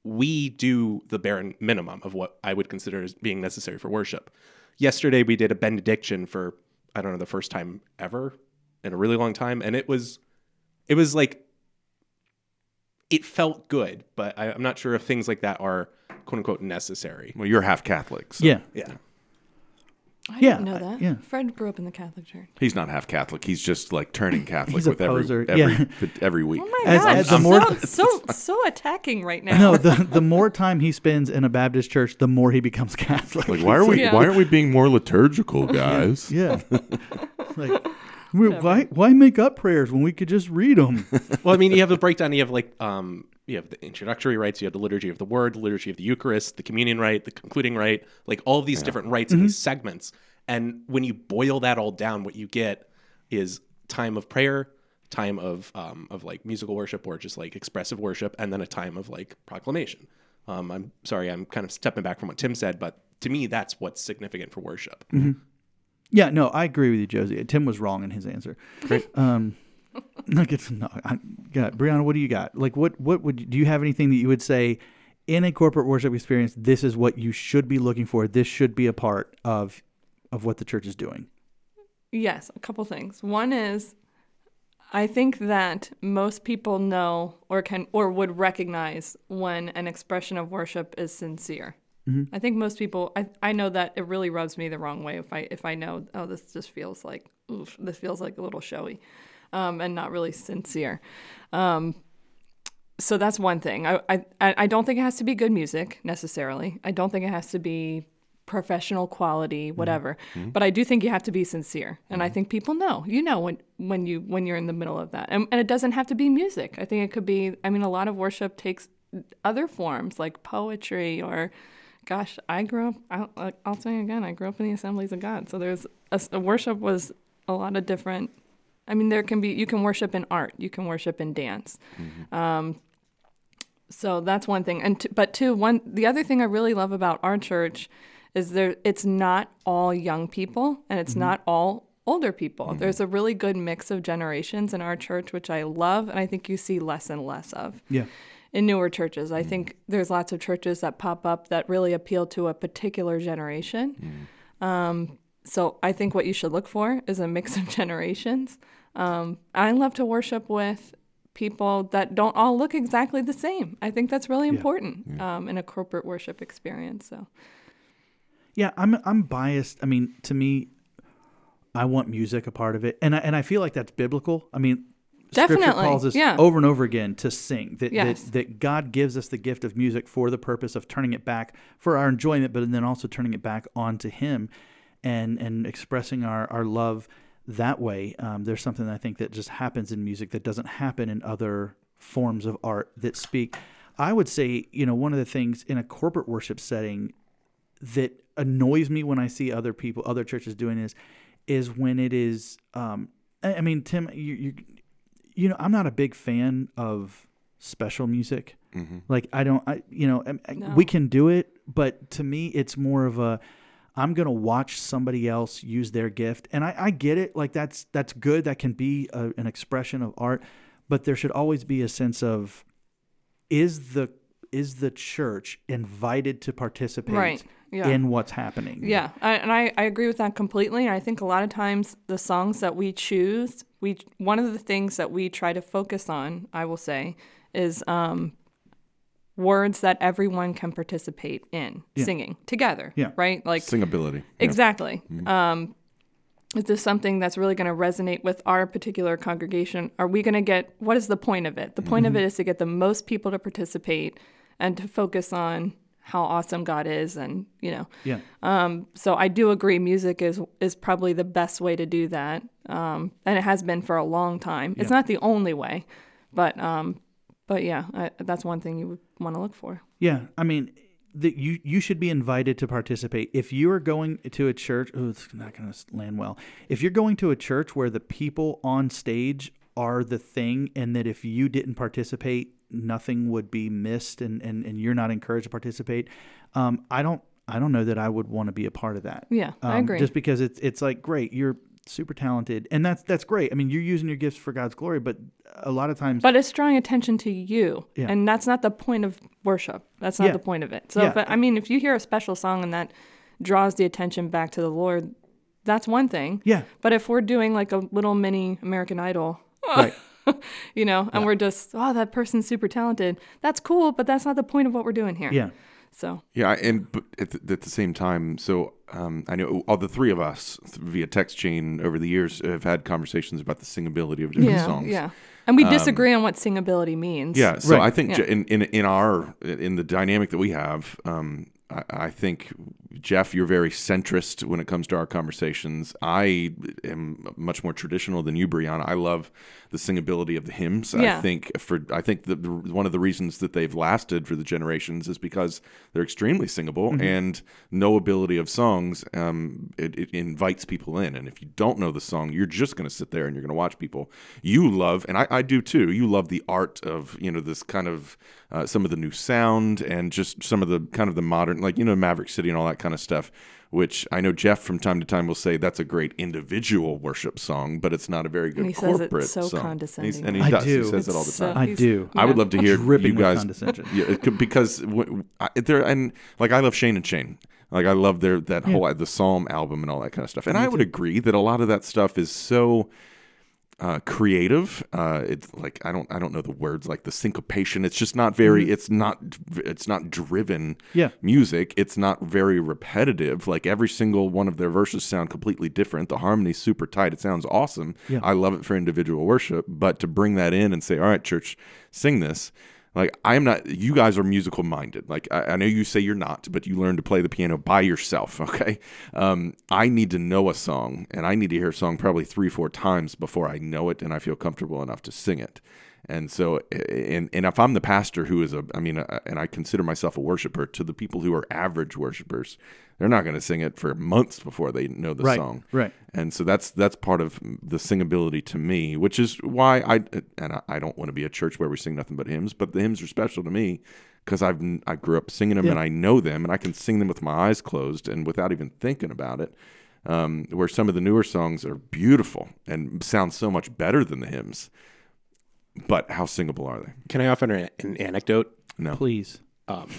we do the bare minimum of what I would consider as being necessary for worship. Yesterday we did a benediction for I don't know the first time ever in a really long time, and it was it was like it felt good, but I, I'm not sure if things like that are quote unquote necessary. Well, you're half Catholic. So Yeah. Yeah. I Yeah, didn't know I- that. yeah. Fred grew up in the Catholic Church. He's not half Catholic. He's just like turning Catholic He's a with every poser. every Yeah. *laughs* every week. Oh my As- gosh, as the more- so, so so attacking right *laughs* now. No, the the more time he spends in a Baptist church, the more he becomes *laughs* Catholic. Like, why are we? Yeah. Why aren't we being more liturgical, guys? Yeah. like, we- why why make up prayers when we could just read them? well, I mean, you have the breakdown. You have like um, you have the introductory rites, you have the liturgy of the word, the liturgy of the Eucharist, the communion rite, the concluding rite, like all of these different rites and these segments. And when you boil that all down, what you get is time of prayer, time of um, of like musical worship or just like expressive worship, and then a time of like proclamation. Um, I'm sorry, I'm kind of stepping back from what Tim said, but to me, that's what's significant for worship. Yeah, no, I agree with you, Josie. Tim was wrong in his answer. Great. Um, look, it's no. I got Brianna. What do you got? Like, what what would do you have anything that you would say in a corporate worship experience? This is what you should be looking for. This should be a part of of what the church is doing. Yes, a couple things. One is I think that most people know or can or would recognize when an expression of worship is sincere. Mm-hmm. I think most people I, I know that it really rubs me the wrong way if I if I know oh this just feels like oof, this feels like a little showy um, and not really sincere. Um, so that's one thing. I, I I don't think it has to be good music necessarily. I don't think it has to be professional quality, whatever. But I do think you have to be sincere, and I think people know. You know when when you when you're in the middle of that, and, and it doesn't have to be music. I think it could be. I mean, a lot of worship takes other forms like poetry or. Gosh, I grew up. I'll, like, I'll say again. I grew up in the Assemblies of God, so there's a, a worship was a lot of different. I mean, there can be you can worship in art, you can worship in dance, mm-hmm. um, so that's one thing. And t- but two one the other thing i really love about our church is there it's not all young people and it's mm-hmm. not all older people. Mm-hmm. There's a really good mix of generations in our church which i love and i think you see less and less of Yeah. in newer churches. I think there's lots of churches that pop up that really appeal to a particular generation. Um, so i think what you should look for is a mix of *laughs* generations um, i love to worship with people that don't all look exactly the same. I think that's really important um, in a corporate worship experience. So Yeah, I'm I'm biased. I mean, to me, I want music a part of it, and I, and I feel like that's biblical. I mean, Scripture Definitely, calls us yeah. over and over again to sing. That, Yes. that that God gives us the gift of music for the purpose of turning it back for our enjoyment, but then also turning it back onto Him, and and expressing our our love that way. Um, there's something I think that just happens in music that doesn't happen in other forms of art that speak. I would say, you know, one of the things in a corporate worship setting that annoys me when I see other people, other churches doing this, is when it is. Um, I I mean, Tim, you, you, you know, I'm not a big fan of special music. Like, I don't, I, you know, I- I- No. we can do it, but to me, it's more of a. I'm gonna watch somebody else use their gift, and I, I get it. Like that's that's good. That can be a, an expression of art, but there should always be a sense of is the is the church invited to participate Right, yeah. in what's happening? yeah, I, and I, I agree with that completely. And I think a lot of times the songs that we choose, we one of the things that we try to focus on, I will say, is um, words that everyone can participate in singing together. Yeah. Right. Like Singability. Yeah. Exactly. Um, is this something that's really going to resonate with our particular congregation? Are we going to get what is the point of it? The point of it is to get the most people to participate and to focus on how awesome God is, and you know. yeah, Um, so I do agree, music is is probably the best way to do that, um, and it has been for a long time. It's not the only way, but um, but yeah, I, that's one thing you would want to look for. yeah. I mean, the, you you should be invited to participate. If you are going to a church, oh, it's not going to land well. If you're going to a church where the people on stage are the thing, and that if you didn't participate, nothing would be missed, and and, and you're not encouraged to participate, um, I don't. I don't know that I would want to be a part of that. Yeah, I Um, agree. Just because it's it's like great, you're super talented, and that's that's great. I mean, you're using your gifts for God's glory, but a lot of times, But it's drawing attention to you, Yeah. and that's not the point of worship. That's not Yeah. the point of it. So, Yeah. if, I mean, if you hear a special song and that draws the attention back to the Lord, that's one thing. yeah, But if we're doing like a little mini American Idol, *laughs* right, you know, and we're just, oh, that person's super talented, that's cool, but that's not the point of what we're doing here. yeah, So, Yeah, and but at the, at the same time, so um, I know all the three of us via text chain over the years have had conversations about the singability of different yeah, songs. yeah. And we disagree on what singability means. Yeah, so Right. I think Yeah. in, in in our in the dynamic that we have, um, I, I think Jeff, you're very centrist when it comes to our conversations. I am much more traditional than you, Brianna. I love the singability of the hymns. Yeah. I think for I think that the, one of the reasons that they've lasted for the generations is because they're extremely singable Mm-hmm. and knowability of songs. Um, it, it invites people in, and if you don't know the song, you're just going to sit there and you're going to watch people. You love, and I, I do too. You love the art of you know this kind of uh, some of the new sound and just some of the kind of the modern, like you know Maverick City and all that kind of stuff. Which I know Jeff from time to time will say that's a great individual worship song, but it's not a very good he says it so song. condescending. He's- and he I does. He do. says it all the It's so- time. I do. I would love to hear you guys. Yeah, it could- because w- I, there and like I love Shane and Shane. Like I love their that whole the Psalm album and all that kind of stuff. And I would agree that a lot of that stuff is so uh, creative. Uh, it's like I don't I don't know the words like the syncopation. It's just not very. It's not it's not driven. Mm-hmm. Yeah. Music. It's not very repetitive. Like every single one of their verses sound completely different. The harmony's super tight. It sounds awesome. Yeah. I love it for individual worship. But to bring that in and say, all right, church, sing this. Like I'm not. You guys are musical minded. Like I, I know you say you're not, but you learn to play the piano by yourself. *laughs* Okay. Um, I need to know a song, and I need to hear a song probably three, four times before I know it, and I feel comfortable enough to sing it. And so, and and if I'm the pastor who is a, I mean, uh, and I consider myself a worshiper, to the people who are average worshipers, they're not going to sing it for months before they know the Right, song. right. And so that's that's part of the singability to me, which is why I and I, I don't want to be a church where we sing nothing but hymns, but the hymns are special to me because I've I grew up singing them Yeah. and I know them and I can sing them with my eyes closed and without even thinking about it. Um, where some of the newer songs are beautiful and sound so much better than the hymns, but how singable are they? Can I offer an, an anecdote? No, Please. um,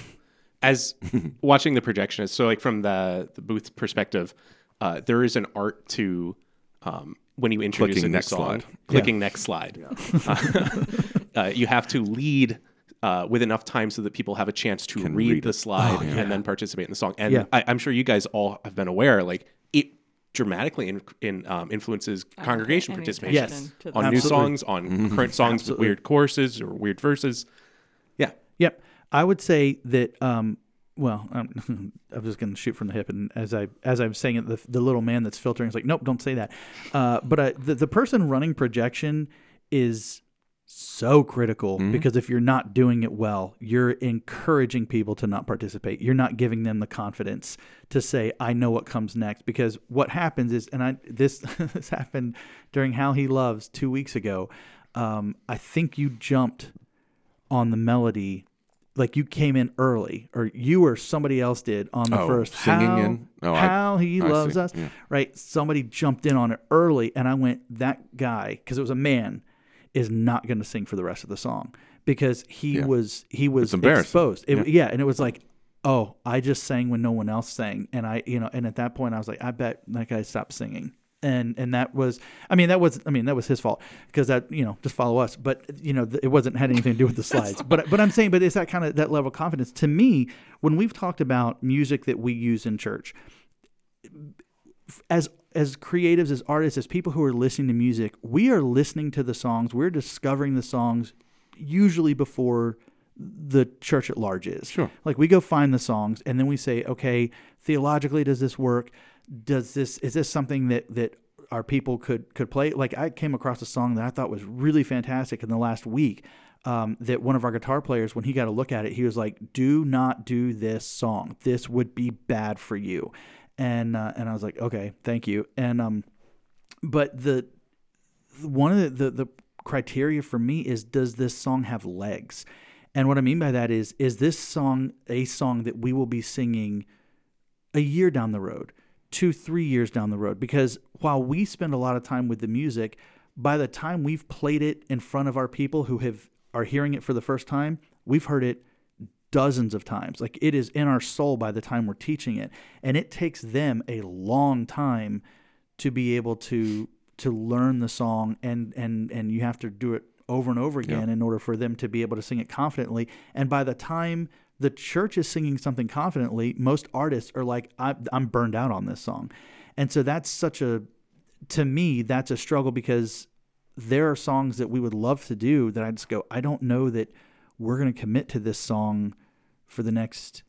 as *laughs* watching the projectionist, so like from the, the booth perspective, uh, there is an art to um, when you introduce Clicking a new next song, slide. clicking next slide. *laughs* uh, you have to lead uh, with enough time so that people have a chance to read, read the it. slide and then participate in the song. And Yeah. I, I'm sure you guys all have been aware, like it dramatically in, in, um, influences congregation any participation Yes. on the new songs, on current songs Absolutely. with weird choruses or weird verses. Yeah. Yep. I would say that. Um, well, um, I'm just going to shoot from the hip, and as I as I'm saying it, the, the little man that's filtering is like, nope, don't say that. Uh, but uh, the the person running projection is so critical because if you're not doing it well, you're encouraging people to not participate. You're not giving them the confidence to say, "I know what comes next." Because what happens is, and I this *laughs* this happened during How He Loves two weeks ago. Um, I think you jumped on the melody like you came in early or you or somebody else did on the Oh, first singing how, in? Oh, I- how he I loves see. us Yeah. right somebody jumped in on it early and i went that guy because it was a man is not going to sing for the rest of the song because he Yeah. was he was exposed. It, yeah. and it was like oh i just sang when no one else sang and i you know and at that point i was like i bet that guy stopped singing. And and that was i mean that was i mean that was his fault because that you know just follow us. But you know it wasn't had anything to do with the *laughs* slides. But but i'm saying but it's that kind of that level of confidence. To me when we've talked about music that we use in church as as creatives as artists as people who are listening to music we are listening to the songs. We're discovering the songs usually before the church at large is. Sure. like we go find the songs and then we say okay theologically does this work? Does this is this something that that our people could could play? Like i came across a song that i thought was really fantastic in the last week um, that one of our guitar players when he got a look at it he was like do not do this song. This would be bad for you and uh, and i was like okay thank you and um but the one of the, the the criteria for me is does this song have legs and what i mean by that is is this song a song that we will be singing a year down the road, two, three years down the road. Because while we spend a lot of time with the music, by the time we've played it in front of our people who have are hearing it for the first time, we've heard it dozens of times. Like it is in our soul by the time we're teaching it. And it takes them a long time to be able to to learn the song and and and you have to do it over and over again in order for them to be able to sing it confidently. And by the time the church is singing something confidently, most artists are like, I, I'm burned out on this song. And so that's such a, to me, that's a struggle because there are songs that we would love to do that I just go, I don't know that we're going to commit to this song for the next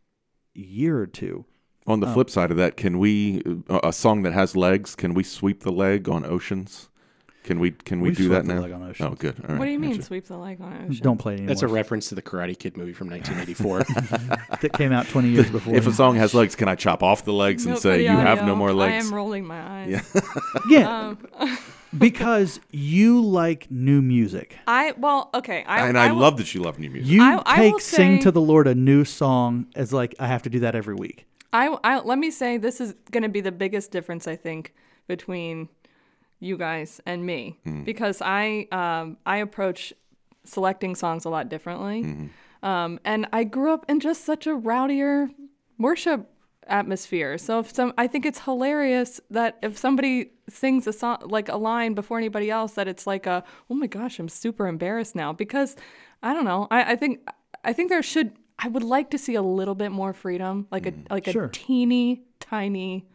year or two. On the flip side of that, can we uh, a song that has legs? Can we sweep the leg on oceans? Can we can we We've do that now? leg. Oh, good. All right. what do you mean Gotcha. sweep the leg on ocean? Don't play it anymore. That's a reference to the Karate Kid movie from 1984. *laughs* that came out 20 years *laughs* before. If a song has legs, can I chop off the legs and Nope, say you have no more legs? I am rolling my eyes. Yeah. yeah, Um, *laughs* because you like new music. I well, okay. I and I, will- love that you love new music. You I- I take will "Sing say- to the Lord" a new song as like I have to do that every week. I, I let me say this is going to be the biggest difference I think between you guys and me Hmm. because I um I approach selecting songs a lot differently. Mm-hmm. Um and I grew up in just such a rowdier worship atmosphere. So if some I think it's hilarious that if somebody sings a song like a line before anybody else that it's like a oh my gosh, I'm super embarrassed now because I don't know. I, I think I think there should I would like to see a little bit more freedom, like a like Sure. a teeny tiny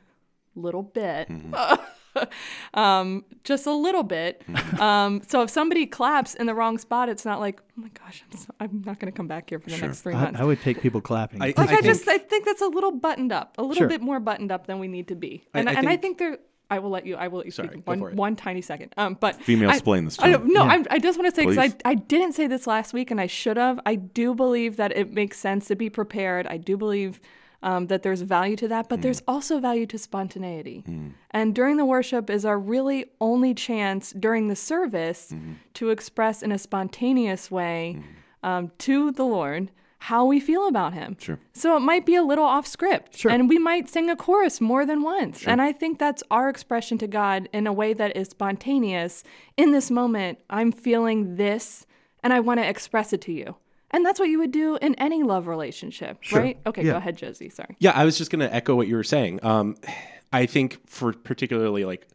little bit. Mm-hmm. *laughs* *laughs* um, just a little bit. *laughs* Um, so if somebody claps in the wrong spot, it's not like, oh my gosh, I'm, so, I'm not going to come back here for the Sure. next three I, months. I would take people clapping. I- like I, think- just I think that's a little buttoned up, a little Sure. bit more buttoned up than we need to be. And I and I think- think there. I will let you. I will let you Sorry, speak one, one tiny second. Um, but Female I- explain this to I me. no, Yeah. I'm, I just want to say because I, I didn't say this last week and I should have. I do believe that it makes sense to be prepared. I do believe um, that there's value to that, but there's also value to spontaneity. And during the worship is our really only chance during the service to express in a spontaneous way um, to the Lord how we feel about Him. Sure. So it might be a little off script. Sure. And we might sing a chorus more than once. And I think that's our expression to God in a way that is spontaneous. In this moment, I'm feeling this and I want to express it to you. And that's what you would do in any love relationship, right? Okay, Yeah. go ahead, Josie. Sorry. Yeah, I was just going to echo what you were saying. Um, I think for particularly like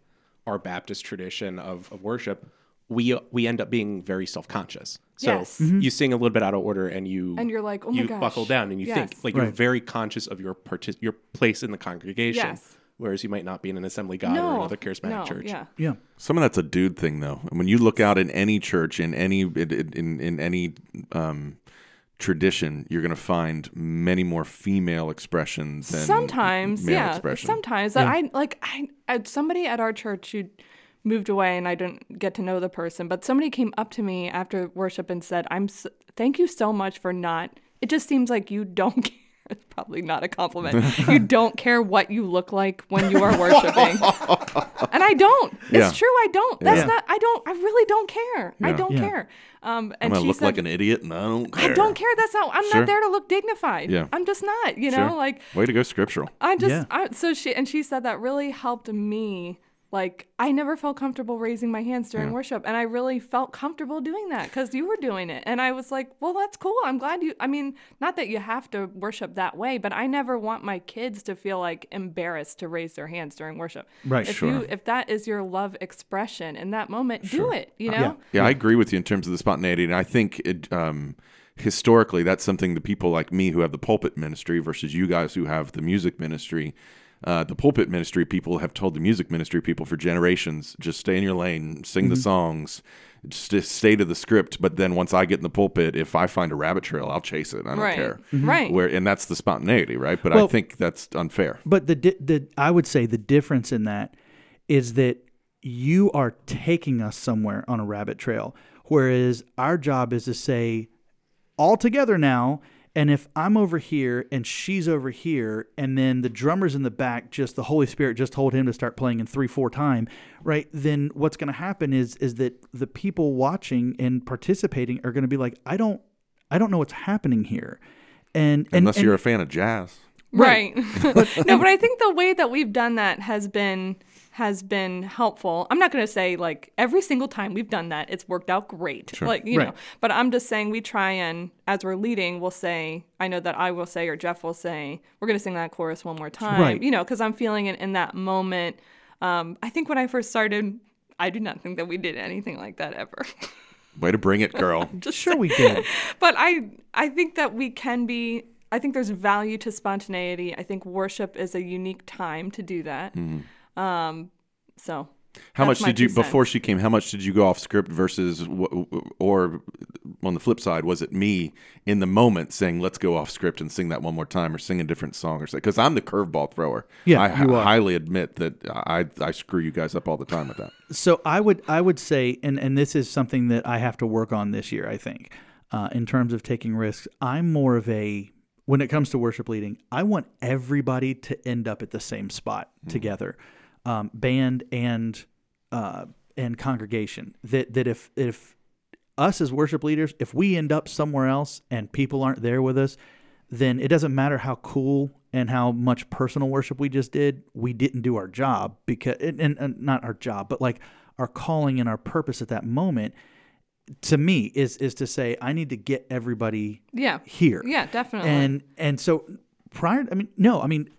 our Baptist tradition of, of worship, we we end up being very self conscious. So Yes. you sing a little bit out of order, and you And you're like, oh my you gosh. buckle down, and you think Yes. like you're very conscious of your partic- your place in the congregation. Yes. Whereas you might not be in an Assembly God or another charismatic no, church. Yeah. yeah. Some of that's a dude thing, though. And when you look out in any church, in any in in, in any um, tradition, you're going to find many more female expressions than sometimes male yeah expression. sometimes that i like i I- somebody at our church who moved away and i didn't get to know the person but somebody came up to me after worship and said i'm s thank you so much for not it just seems like you don't *laughs* care it's probably not a compliment you *laughs* don't care what you look like when you are worshiping *laughs* and i don't it's Yeah. true i don't that's Yeah. not i don't i really don't care i don't Yeah. care um I'm and going she look said, like an idiot, and I don't care. I don't care. That's not. I'm Sure. not there to look dignified. Yeah. I'm just not. You Sure. know, like Way to go, scriptural. I just Yeah. I, so she and she said that really helped me. Like I never felt comfortable raising my hands during Yeah. worship, and I really felt comfortable doing that because you were doing it, and I was like, "Well, that's cool. I'm glad you." I mean, not that you have to worship that way, but I never want my kids to feel like embarrassed to raise their hands during worship. Right. If Sure. you if that is your love expression in that moment, do it. You know. Yeah. Yeah, I agree with you in terms of the spontaneity, and I think it, um, historically that's something the people like me who have the pulpit ministry versus you guys who have the music ministry. Uh, the pulpit ministry people have told the music ministry people for generations just stay in your lane, sing the songs, just, just stay to the script. But then once I get in the pulpit, if I find a rabbit trail, I'll chase it. I don't Right. care. Right. Where and that's the spontaneity, right? But I think that's unfair. But the di- the I would say the difference in that is that you are taking us somewhere on a rabbit trail, whereas our job is to say all together now. And if I'm over here and she's over here, and then the drummer's in the back, just the Holy Spirit just told him to start playing in three four time, right? Then what's going to happen is is that the people watching and participating are going to be like, I don't, I don't know what's happening here, and and, Unless and- you're a fan of jazz. Right. *laughs* no, but I think the way that we've done that has been has been helpful. I'm not going to say like every single time we've done that it's worked out great. Like, you know, but I'm just saying we try and as we're leading, we'll say I know that I will say or Jeff will say, we're going to sing that chorus one more time, Right. you know, cuz I'm feeling it in that moment. Um, I think when I first started, I do not think that we did anything like that ever. *laughs* Way to bring it, girl. just sure we did. *laughs* but I I think that we can be I think there's value to spontaneity. I think worship is a unique time to do that. Um so How That's much my did you two before cents. she came? How much did you go off script versus, or on the flip side, was it me in the moment saying, "Let's go off script and sing that one more time," or sing a different song, or say? Because I'm the curveball thrower. Yeah, I you are. highly admit that I I screw you guys up all the time with that. So I would I would say, and and this is something that I have to work on this year. I think, uh, in terms of taking risks, I'm more of a when it comes to worship leading. I want everybody to end up at the same spot together, um, band and uh, and congregation. That that if if us as worship leaders, if we end up somewhere else and people aren't there with us, then it doesn't matter how cool and how much personal worship we just did. We didn't do our job because, and, and, and not our job, but like our calling and our purpose at that moment. To me, is is to say I need to get everybody Yeah. here. Yeah, definitely. And and so prior, I mean, no, I mean,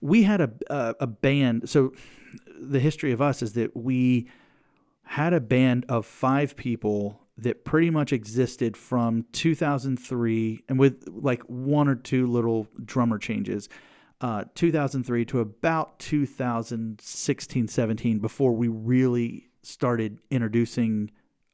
we had a a, a band. So the history of us is that we had a band of five people that pretty much existed from 2003 and with like one or two little drummer changes uh, 2003 to about 2016 17 before we really started introducing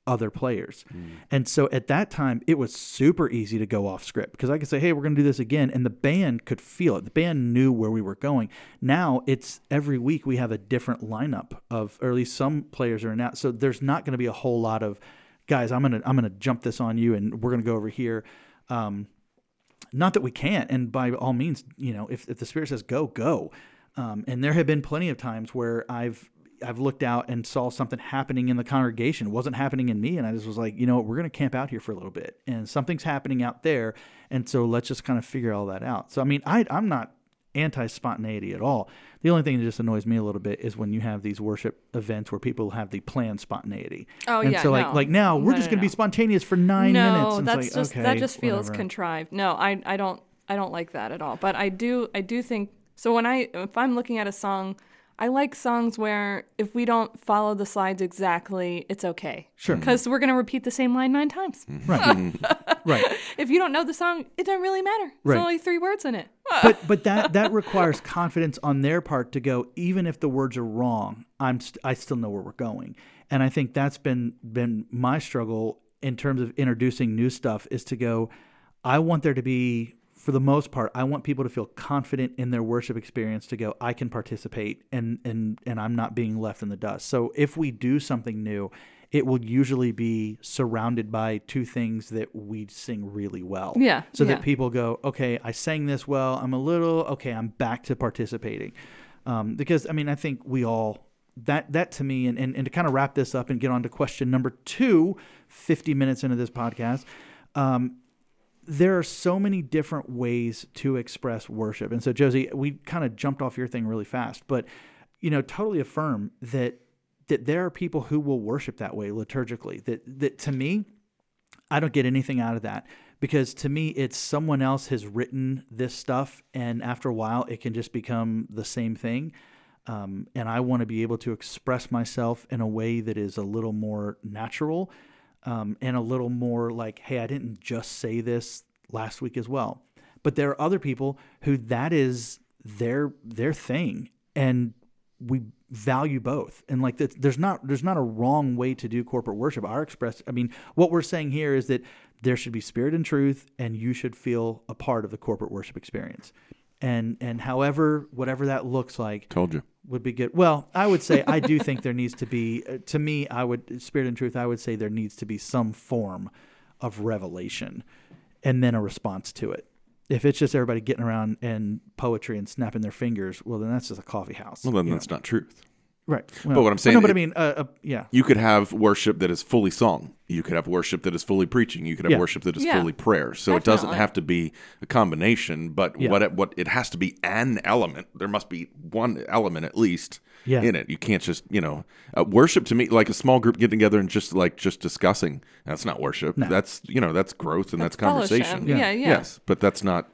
other players. And so at that time, it was super easy to go off script because I could say, hey, we're going to do this again. And the band could feel it. The band knew where we were going. Now it's every week we have a different lineup of, or at least some players are announced. So there's not going to be a whole lot of, guys, I'm going to, I'm going to jump this on you and we're going to go over here. Um, not that we can't. And by all means, you know, if, if the Spirit says go, go. Um, and there have been plenty of times where I've I've looked out and saw something happening in the congregation. It wasn't happening in me, and I just was like, you know, what, we're going to camp out here for a little bit, and something's happening out there, and so let's just kind of figure all that out. So I mean, I I'm not anti spontaneity at all. The only thing that just annoys me a little bit is when you have these worship events where people have the planned spontaneity. Oh, and yeah, so like no. like now we're No, just no, going to be spontaneous for nine no, minutes. And that's like, just okay, that just feels whatever. contrived. No, I I don't I don't like that at all. But I do I do think so when I if I'm looking at a song, I like songs where if we don't follow the slides exactly, it's okay. Sure. Because we're gonna repeat the same line nine times. Mm-hmm. right, *laughs* right. If you don't know the song, it doesn't really matter. There's Right. only three words in it. but but that *laughs* that requires confidence on their part to go even if the words are wrong i'm st- i still know where we're going and i think that's been been my struggle in terms of introducing new stuff is to go i want there to be for the most part i want people to feel confident in their worship experience to go i can participate and and and i'm not being left in the dust so if we do something new it will usually be surrounded by two things that we sing really well Yeah, so yeah. that people go, okay, I sang this well. I'm a little okay. I'm back to participating, um, because I mean, I think we all that that to me, and, and and to kind of wrap this up and get on to question number two, 50 minutes into this podcast. Um, there are so many different ways to express worship. And so, Josie, we kind of jumped off your thing really fast, but you know, totally affirm that that there are people who will worship that way liturgically. That that to me, I don't get anything out of that because to me, it's someone else has written this stuff, and after a while, it can just become the same thing. Um, and I want to be able to express myself in a way that is a little more natural um, and a little more like, hey, I didn't just say this last week as well. But there are other people who that is their their thing, and we value both. And like, that, there's not there's not a wrong way to do corporate worship. Our express, I mean, what we're saying here is that there should be spirit and truth, and you should feel a part of the corporate worship experience. And and however whatever that looks like, Told you. would be good. Well, I would say I do think there needs to be uh, to me I would spirit and truth I would say there needs to be some form of revelation and then a response to it. If it's just everybody getting around and poetry and snapping their fingers, well then that's just a coffee house. Well, then you know? that's not truth. Right. But what I'm Well, saying no, but I mean, uh, uh, yeah, You could have worship that is fully song. You could have worship that is fully preaching. You could have Yeah. worship that is Yeah. fully prayer. So it doesn't have to be a combination, but Yeah. what it, what it has to be an element. There must be one element at least Yeah. in it. You can't just you know uh, worship to me like a small group getting together and just like just discussing. That's not worship. That's you know that's growth and that's, That's conversation. Yeah, yeah. Yes, but that's not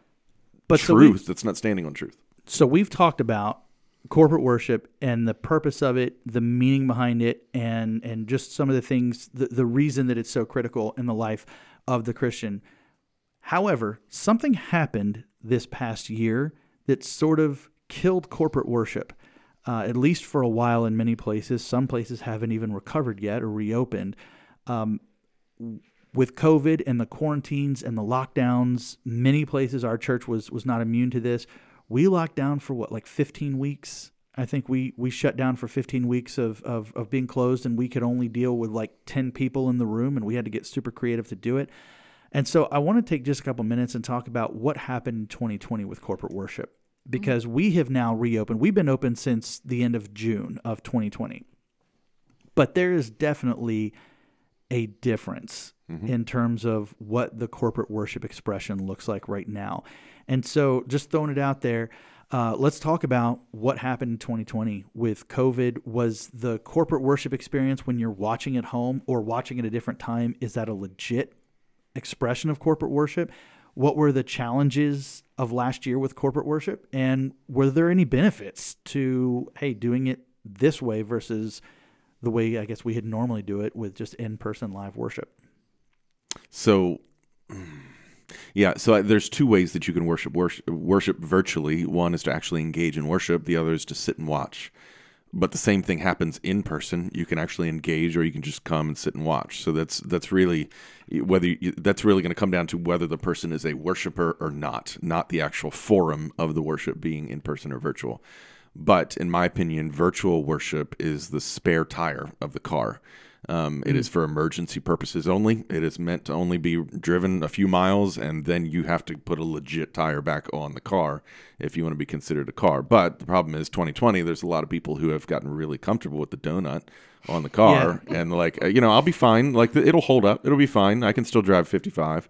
but so we- truth. that's not standing on truth. so we've talked about corporate worship and the purpose of it, the meaning behind it, and and just some of the things, the, the reason that it's so critical in the life of the Christian. However, something happened this past year that sort of killed corporate worship. uh, at least for a while in many places. Some places haven't even recovered yet or reopened. Um, with COVID and the quarantines and the lockdowns, many places our church was was not immune to this. We locked down for what, like 15 weeks? I think we we shut down for 15 weeks of, of of being closed, and we could only deal with like 10 people in the room, and we had to get super creative to do it. And so I want to take just a couple minutes and talk about what happened in 2020 with corporate worship mm-hmm. because we have now reopened. We've been open since the end of June of 2020. But there is definitely a difference mm-hmm. in terms of what the corporate worship expression looks like right now. And so, just throwing it out there, uh, let's talk about what happened in 2020 with COVID. Was the corporate worship experience when you're watching at home or watching at a different time, is that a legit expression of corporate worship? What were the challenges of last year with corporate worship? And were there any benefits to, hey, doing it this way versus the way I guess we had normally do it with just in person live worship? So, yeah, so there's two ways that you can worship, worship worship virtually. One is to actually engage in worship. The other is to sit and watch. But the same thing happens in person. You can actually engage, or you can just come and sit and watch. So that's that's really whether you, that's really going to come down to whether the person is a worshiper or not, not the actual forum of the worship being in person or virtual. But in my opinion, virtual worship is the spare tire of the car. Um, it is for emergency purposes only. It is meant to only be driven a few miles, and then you have to put a legit tire back on the car if you want to be considered a car. But the problem is, 2020, there's a lot of people who have gotten really comfortable with the donut on the car, and like, uh, you know, I'll be fine. Like, it'll hold up. It'll be fine. I can still drive 55.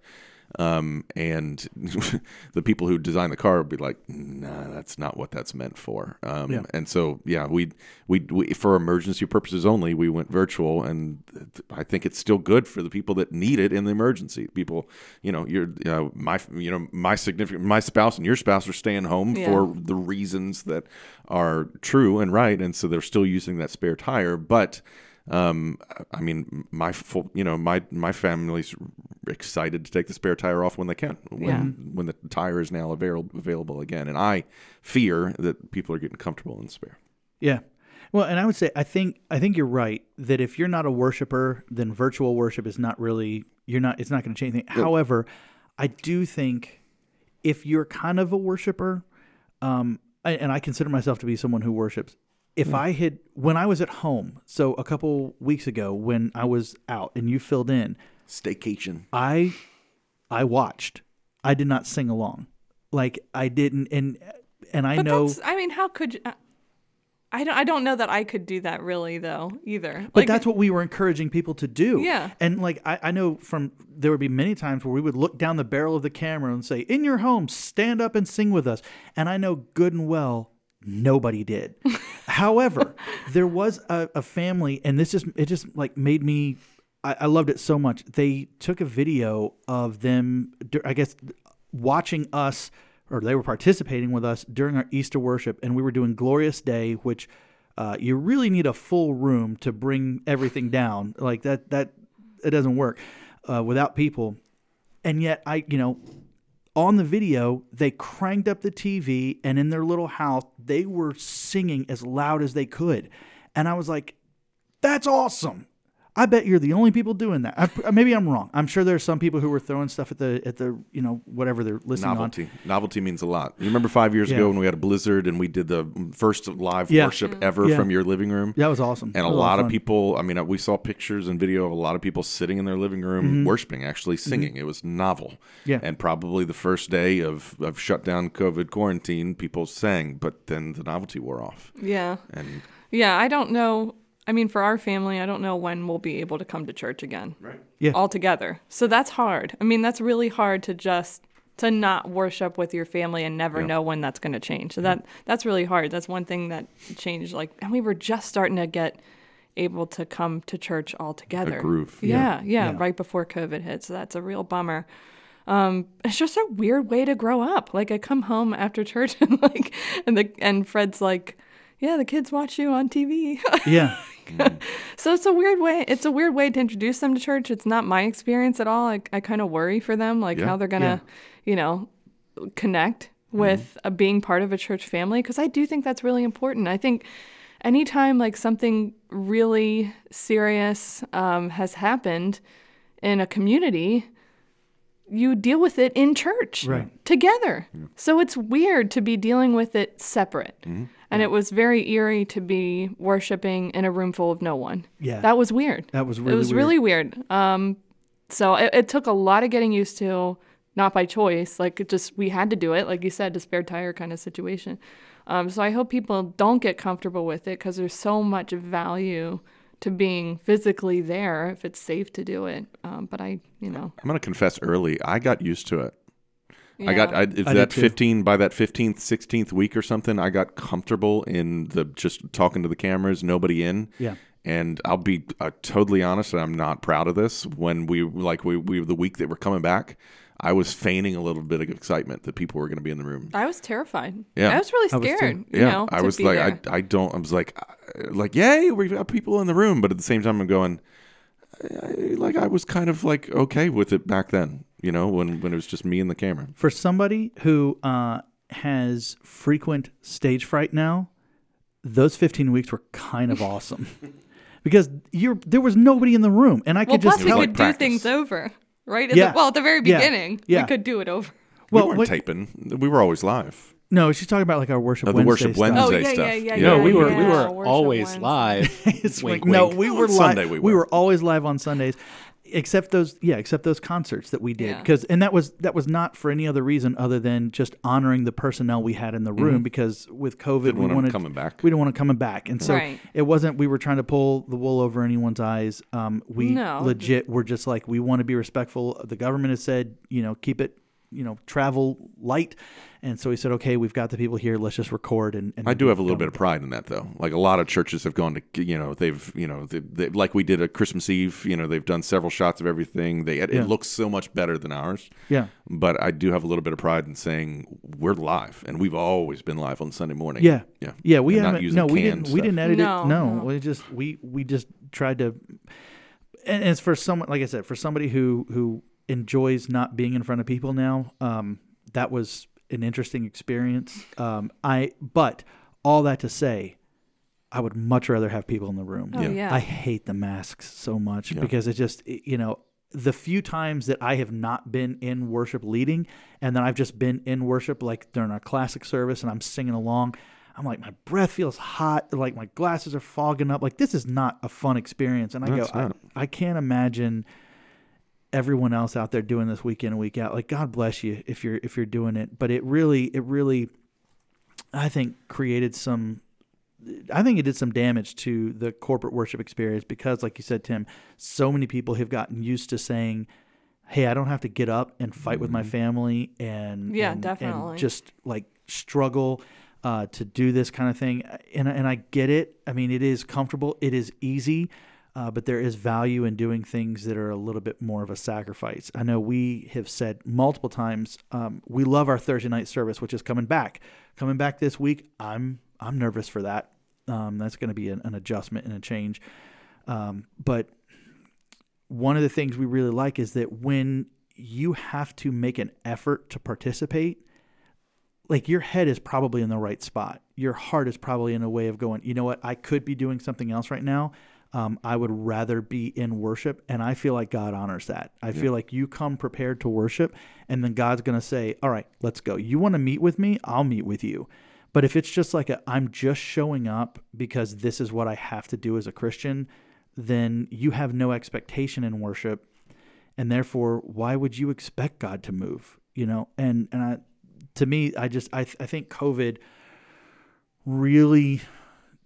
Um, and *laughs* the people who design the car would be like, "Nah, that's not what that's meant for." Um, Yeah. And so, yeah, we, we we for emergency purposes only, we went virtual, and I think it's still good for the people that need it in the emergency. People, you know, you're uh, my you know my significant my spouse and your spouse are staying home Yeah. for the reasons that are true and right, and so they're still using that spare tire, but. Um, I mean, my full, you know, my my family's excited to take the spare tire off when they can, when Yeah. when the tire is now available available again. And I fear that people are getting comfortable in spare. Yeah. Well, and I would say I think I think you're right that if you're not a worshiper, then virtual worship is not really you're not it's not going to change anything. However, I do think if you're kind of a worshiper, um, and I consider myself to be someone who worships. If I had when I was at home, so a couple weeks ago when I was out and you filled in, Staycation. I I watched. I did not sing along. Like I didn't and and I But know that's, I mean, how could you? uh, I don't. I don't know that I could do that really, though. Either. But Like, that's what we were encouraging people to do. Yeah. And like I, I know from there would be many times where we would look down the barrel of the camera and say, In your home, stand up and sing with us. And I know good and well nobody did. *laughs* However, *laughs* there was a, a family and this just it just like made me I, I loved it so much. They took a video of them I guess watching us or they were participating with us during our Easter worship, and we were doing Glorious Day, which uh, you really need a full room to bring everything down. Like that, that it doesn't work uh, without people. And yet, I, you know, on the video, they cranked up the TV, and in their little house, they were singing as loud as they could. And I was like, that's awesome. I bet you're the only people doing that. I, maybe I'm wrong. I'm sure there are some people who were throwing stuff at the at the you know whatever they're listening on. Novelty. Novelty means a lot. You remember five years Yeah. ago when we had a blizzard and we did the first live Yeah. worship mm-hmm. ever Yeah. from your living room? That was awesome. And That a lot of fun. people, I mean, uh, we saw pictures and video of a lot of people sitting in their living room Mm-hmm. worshiping, actually mm-hmm. singing. It was novel. Yeah. And probably the first day of, of shutdown COVID quarantine, people sang, but then the novelty wore off. Yeah. And Yeah. I don't know. I mean, for our family, I don't know when we'll be able to come to church again. Right. Yeah. All together. So that's hard. I mean, that's really hard to just to not worship with your family and never Yeah. know when that's going to change. So that that's really hard. That's one thing that changed. Like, and we were just starting to get able to come to church all together. groove. Yeah, yeah, Yeah. right before COVID hit. So that's a real bummer. Um, it's just a weird way to grow up. Like I come home after church *laughs* and like, and the and Fred's like, yeah, the kids watch you on TV. Yeah. *laughs* so it's a weird way. It's a weird way to introduce them to church. It's not my experience at all. I, I kind of worry for them, like Yeah. how they're gonna, you know, connect with uh, being part of a church family because I do think that's really important. I think anytime like something really serious um, has happened in a community, you deal with it in church Right. together. So it's weird to be dealing with it separate. And it was very eerie to be worshiping in a room full of no one. Yeah. That was weird. That was really it was weird. really weird. Um, so it, it took a lot of getting used to, not by choice. Like it just we had to do it, like you said, a spare tire kind of situation. Um, so I hope people don't get comfortable with it because there's so much value to being physically there if it's safe to do it. Um, but I, you know, I'm going to confess early. I got used to it. I got. I, if I that 15 by that 15th, 16th week or something. I got comfortable in the just talking to the cameras, nobody in. Yeah. And I'll be uh, totally honest, and I'm not proud of this. When we like we we the week that we're coming back, I was feigning a little bit of excitement that people were going to be in the room. I was terrified. Yeah. I was really I was too. scared. you yeah, know, I to was be like, there. I, I don't. I was like, uh, like, yay, we got people in the room, but at the same time, I'm going, I, I- like, I was kind of like okay with it back then, you know, when when it was just me and the camera. For somebody who uh, has frequent stage fright now, those 15 weeks were kind of awesome *laughs* because you're there was nobody in the room, and I well, could just plus we tell. like could practice. do things over, right? At Yeah. The, well, at the very beginning, Yeah. we could do it over. well, we weren't what- taping. We were always live. no, she's talking about like our worship. Oh, the Wednesday worship stuff. Oh Wednesday yeah, stuff. yeah, yeah, Yeah. No, we were we were always Wednesday. live. *laughs* It's wink, like, no, wink. we On were live. Sunday we we were. were always live on Sundays, except those yeah, except those concerts that we did Yeah. because and that was that was not for any other reason other than just honoring the personnel we had in the room because with COVID Mm-hmm. Didn't we want 'em wanted coming back. We didn't want to coming back, and so Right. it wasn't we were trying to pull the wool over anyone's eyes. Um, we No. legit were just like we want to be respectful. The government has said you know keep it you know travel light, and so he said okay we've got the people here let's just record and, and I do have a little bit of pride in that, though. Like a lot of churches have gone to, you know, they've, you know, they, they, like we did at Christmas Eve. You know, they've done several shots of everything. They it, Yeah. looks so much better than ours. yeah But I do have a little bit of pride in saying we're live, and we've always been live on Sunday morning. Yeah. yeah, Yeah, we And haven't. using No, we didn't. We didn't edit No, it. No, no. we just we we just tried to. And it's for someone like I said, for somebody who who enjoys not being in front of people now. Um, that was an interesting experience. Um, I but all that to say, I would much rather have people in the room. Oh Yeah. yeah. I hate the masks so much Yeah. because it just you know the few times that I have not been in worship leading and then I've just been in worship like during our classic service and I'm singing along I'm like my breath feels hot like my glasses are fogging up like this is not a fun experience and I No, go I. I can't imagine everyone else out there doing this week in and week out like God bless you if you're if you're doing it but it really it really I think created some I think it did some damage to the corporate worship experience because, like you said, Tim, so many people have gotten used to saying, "Hey, I don't have to get up and fight with my family and Yeah, and- and definitely. just like struggle uh, to do this kind of thing." And and I get it. I mean, it is comfortable, it is easy, uh, but there is value in doing things that are a little bit more of a sacrifice. I know we have said multiple times um, we love our Thursday night service, which is coming back, coming back this week. I'm I'm nervous for that. Um, that's going to be an, an adjustment and a change. Um, but one of the things we really like is that when you have to make an effort to participate, like your head is probably in the right spot. Your heart is probably in a way of going, you know what, I could be doing something else right now. Um, I would rather be in worship. And I feel like God honors that. I feel like you come prepared to worship, and then God's going to say, All right, let's go. You want to meet with me? I'll meet with you. But if it's just like a, I'm just showing up because this is what I have to do as a Christian, then you have no expectation in worship. And therefore, why would you expect God to move? You know, and, and I, to me, I just, I, I think COVID really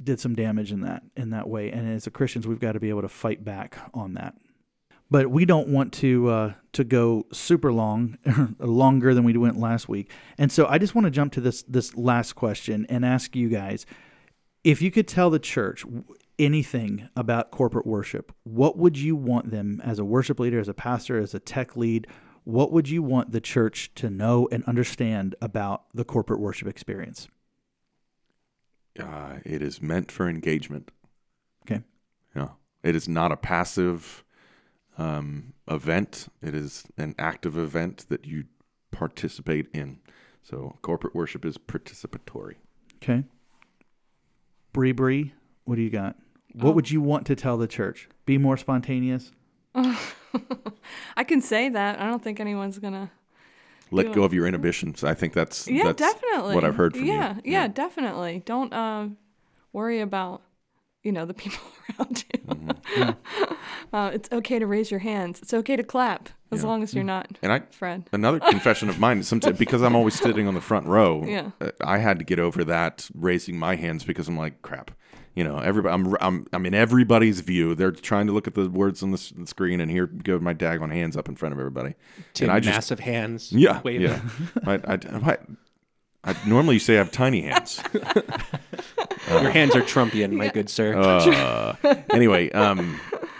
did some damage in that in that way. And as christians we've got to be able to fight back on that. But we don't want to uh, to go super long *laughs* longer than we went last week. And so i just want to jump to this this last question and ask you guys if you could tell the church anything about corporate worship what would you want them as a worship leader as a pastor as a tech lead what would you want the church to know and understand about the corporate worship experience Uh, it is meant for engagement. Okay. Yeah. It is not a passive um, event. It is an active event that you participate in. So corporate worship is participatory. Okay. Bree Bree, what do you got? What Oh. would you want to tell the church? Be more spontaneous. *laughs* I can say that. I don't think anyone's gonna. Let go of your inhibitions. I think that's Yeah, that's definitely. what I've heard from yeah, you. Yeah, yeah, definitely. Don't uh, worry about you know the people *laughs* around you. Mm-hmm. *laughs* uh, it's okay to raise your hands. It's okay to clap as Yeah. long as you're not And I Fred. another confession of mine. Sometimes *laughs* because I'm always sitting on the front row. Yeah. uh, I had to get over that raising my hands because I'm like crap. You know, everybody. I'm I'm I'm in everybody's view. They're trying to look at the words on the, s- the screen, and here go my daggone hands up in front of everybody. Two and I just massive hands. yeah waving. yeah. *laughs* I, I, I, I normally you say I have tiny hands. *laughs* Your hands are Trumpian, my good sir. Uh, *laughs* anyway, um,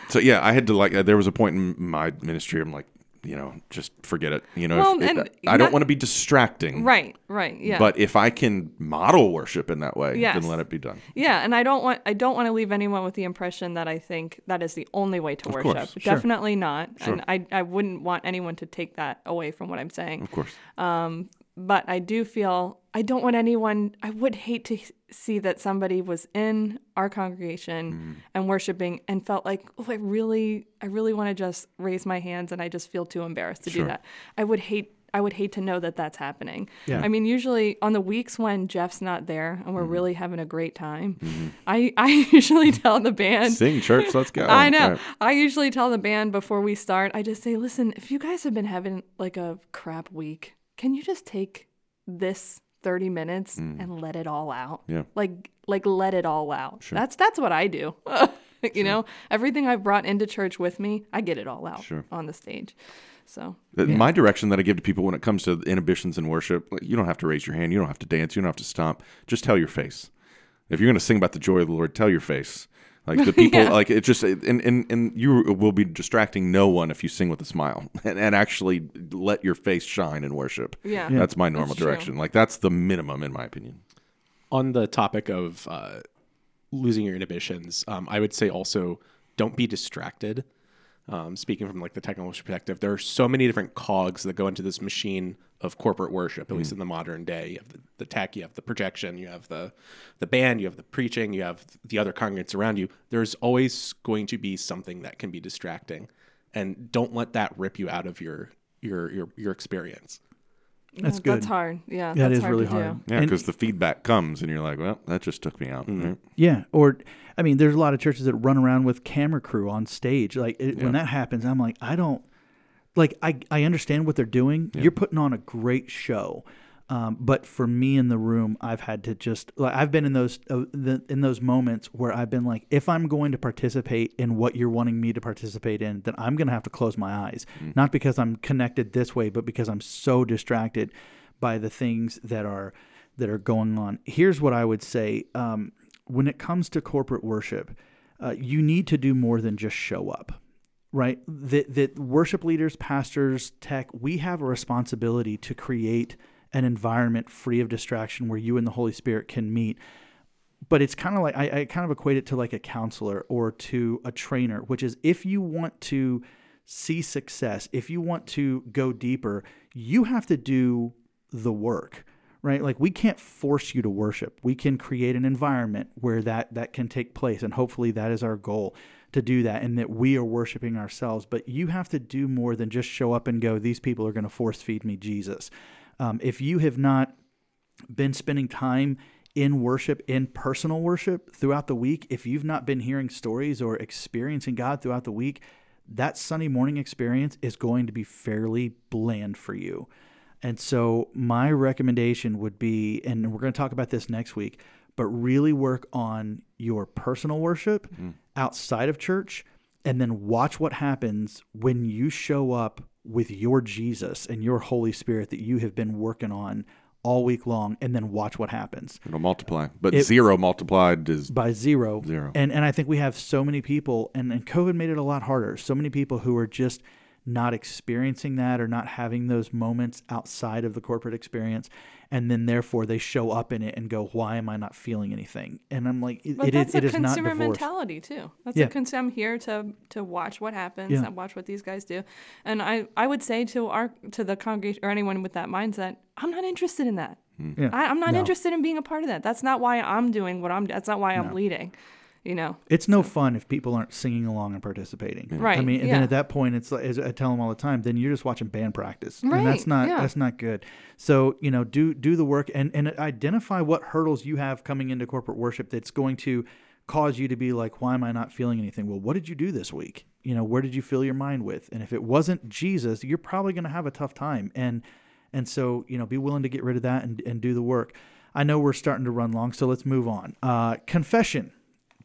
so yeah, I had to like. Uh, there was a point in my ministry. I'm like, you know, just forget it. You know, if Well, and I don't not- want to be distracting. Right, right, yeah. But if I can model worship in that way, Yes. then let it be done. Yeah, and I don't want I don't want to leave anyone with the impression that I think that is the only way to Of worship. course, sure. Definitely not. Sure. And I I wouldn't want anyone to take that away from what I'm saying. Of course. Um, But I do feel I don't want anyone I would hate to see that somebody was in our congregation Mm-hmm. and worshiping and felt like, "Oh, I really I really want to just raise my hands and I just feel too embarrassed to Sure. do that." I would hate I would hate to know that that's happening. Yeah. I mean, usually on the weeks when Jeff's not there and we're Mm-hmm. really having a great time, I, I *laughs* usually tell the band. Sing, church, let's go. *laughs* I know. Right. I usually tell the band before we start, I just say, listen, if you guys have been having like a crap week, can you just take this 30 minutes and let it all out? Mm. Yeah. Like like let it all out. Sure. That's that's what I do. *laughs* you know, everything I've brought into church with me, I get it all out Sure. on the stage. So, Uh, My direction that I give to people when it comes to inhibitions in worship, like, you don't have to raise your hand, you don't have to dance, you don't have to stomp. Just tell your face. If you're going to sing about the joy of the Lord, tell your face. Like the people, *laughs* Yeah. like it just, and, and and you will be distracting no one if you sing with a smile *laughs* and, and actually let your face shine in worship. yeah. Yeah. That's my normal That's true. direction. Like that's the minimum in my opinion. on the topic of uh, losing your inhibitions, um, I would say also don't be distracted. Um, speaking from like the technical perspective, there are so many different cogs that go into this machine of corporate worship. At least hmm. in the modern day, you have the, the tech, you have the projection, you have the the band, you have the preaching, you have the other congregants around you. There's always going to be something that can be distracting, and don't let that rip you out of your your your your experience. That's Yeah, good. That's hard. Yeah. That that's is hard really to hard. Do. Yeah, because the feedback comes and you're like, well, that just took me out. Hmm. right? Yeah, or I mean, there's a lot of churches that run around with camera crew on stage. Like it, Yeah. when that happens, I'm like, I don't like. I I understand what they're doing. You're putting on a great show, um, but for me in the room, I've had to just like I've been in those uh, the, in those moments where I've been like, if I'm going to participate in what you're wanting me to participate in, then I'm going to have to close my eyes, not because I'm connected this way, but because I'm so distracted by the things that are that are going on. Here's what I would say: um, when it comes to corporate worship, uh, you need to do more than just show up. Right? That that worship leaders, pastors, tech, we have a responsibility to create an environment free of distraction where you and the Holy Spirit can meet. But it's kind of like I, I kind of equate it to like a counselor or to a trainer, which is if you want to see success, if you want to go deeper, you have to do the work right like we can't force you to worship we can create an environment where that that can take place and hopefully that is our goal to do that and that we are worshiping ourselves but you have to do more than just show up and go these people are going to force feed me jesus um, if you have not been spending time in worship, in personal worship throughout the week, if you've not been hearing stories or experiencing God throughout the week, that Sunday morning experience is going to be fairly bland for you. And so, my recommendation would be, and we're going to talk about this next week, but really work on your personal worship mm. outside of church and then watch what happens when you show up with your Jesus and your Holy Spirit that you have been working on all week long and then watch what happens It'll multiply. But It- zero multiplied is by zero. Zero. And and I think we have so many people and, and COVID made it a lot harder. So many people who are just not experiencing that or not having those moments outside of the corporate experience and then therefore they show up in it and go why am i not feeling anything and i'm like it, But it that's is a it is consumer divorced mentality too. That's Yeah. a cons- I'm here to to watch what happens Yeah. and watch what these guys do. And I I would say to our to the congregation or anyone with that mindset, I'm not interested in that. Hmm. yeah I, I'm not No. interested in being a part of that. That's not why I'm doing what I'm. That's not why I'm leading. You know. It's no fun if people aren't singing along and participating. Right, I mean, and yeah. then at that point, it's like as I tell them all the time. Then you're just watching band practice, and that's not yeah. that's not good. So you know, do do the work and and identify what hurdles you have coming into corporate worship that's going to cause you to be like, why am I not feeling anything? Well, what did you do this week? You know, where did you fill your mind with? And if it wasn't Jesus, you're probably going to have a tough time. And and so you know, be willing to get rid of that and and do the work. I know we're starting to run long, so let's move on. Uh, confession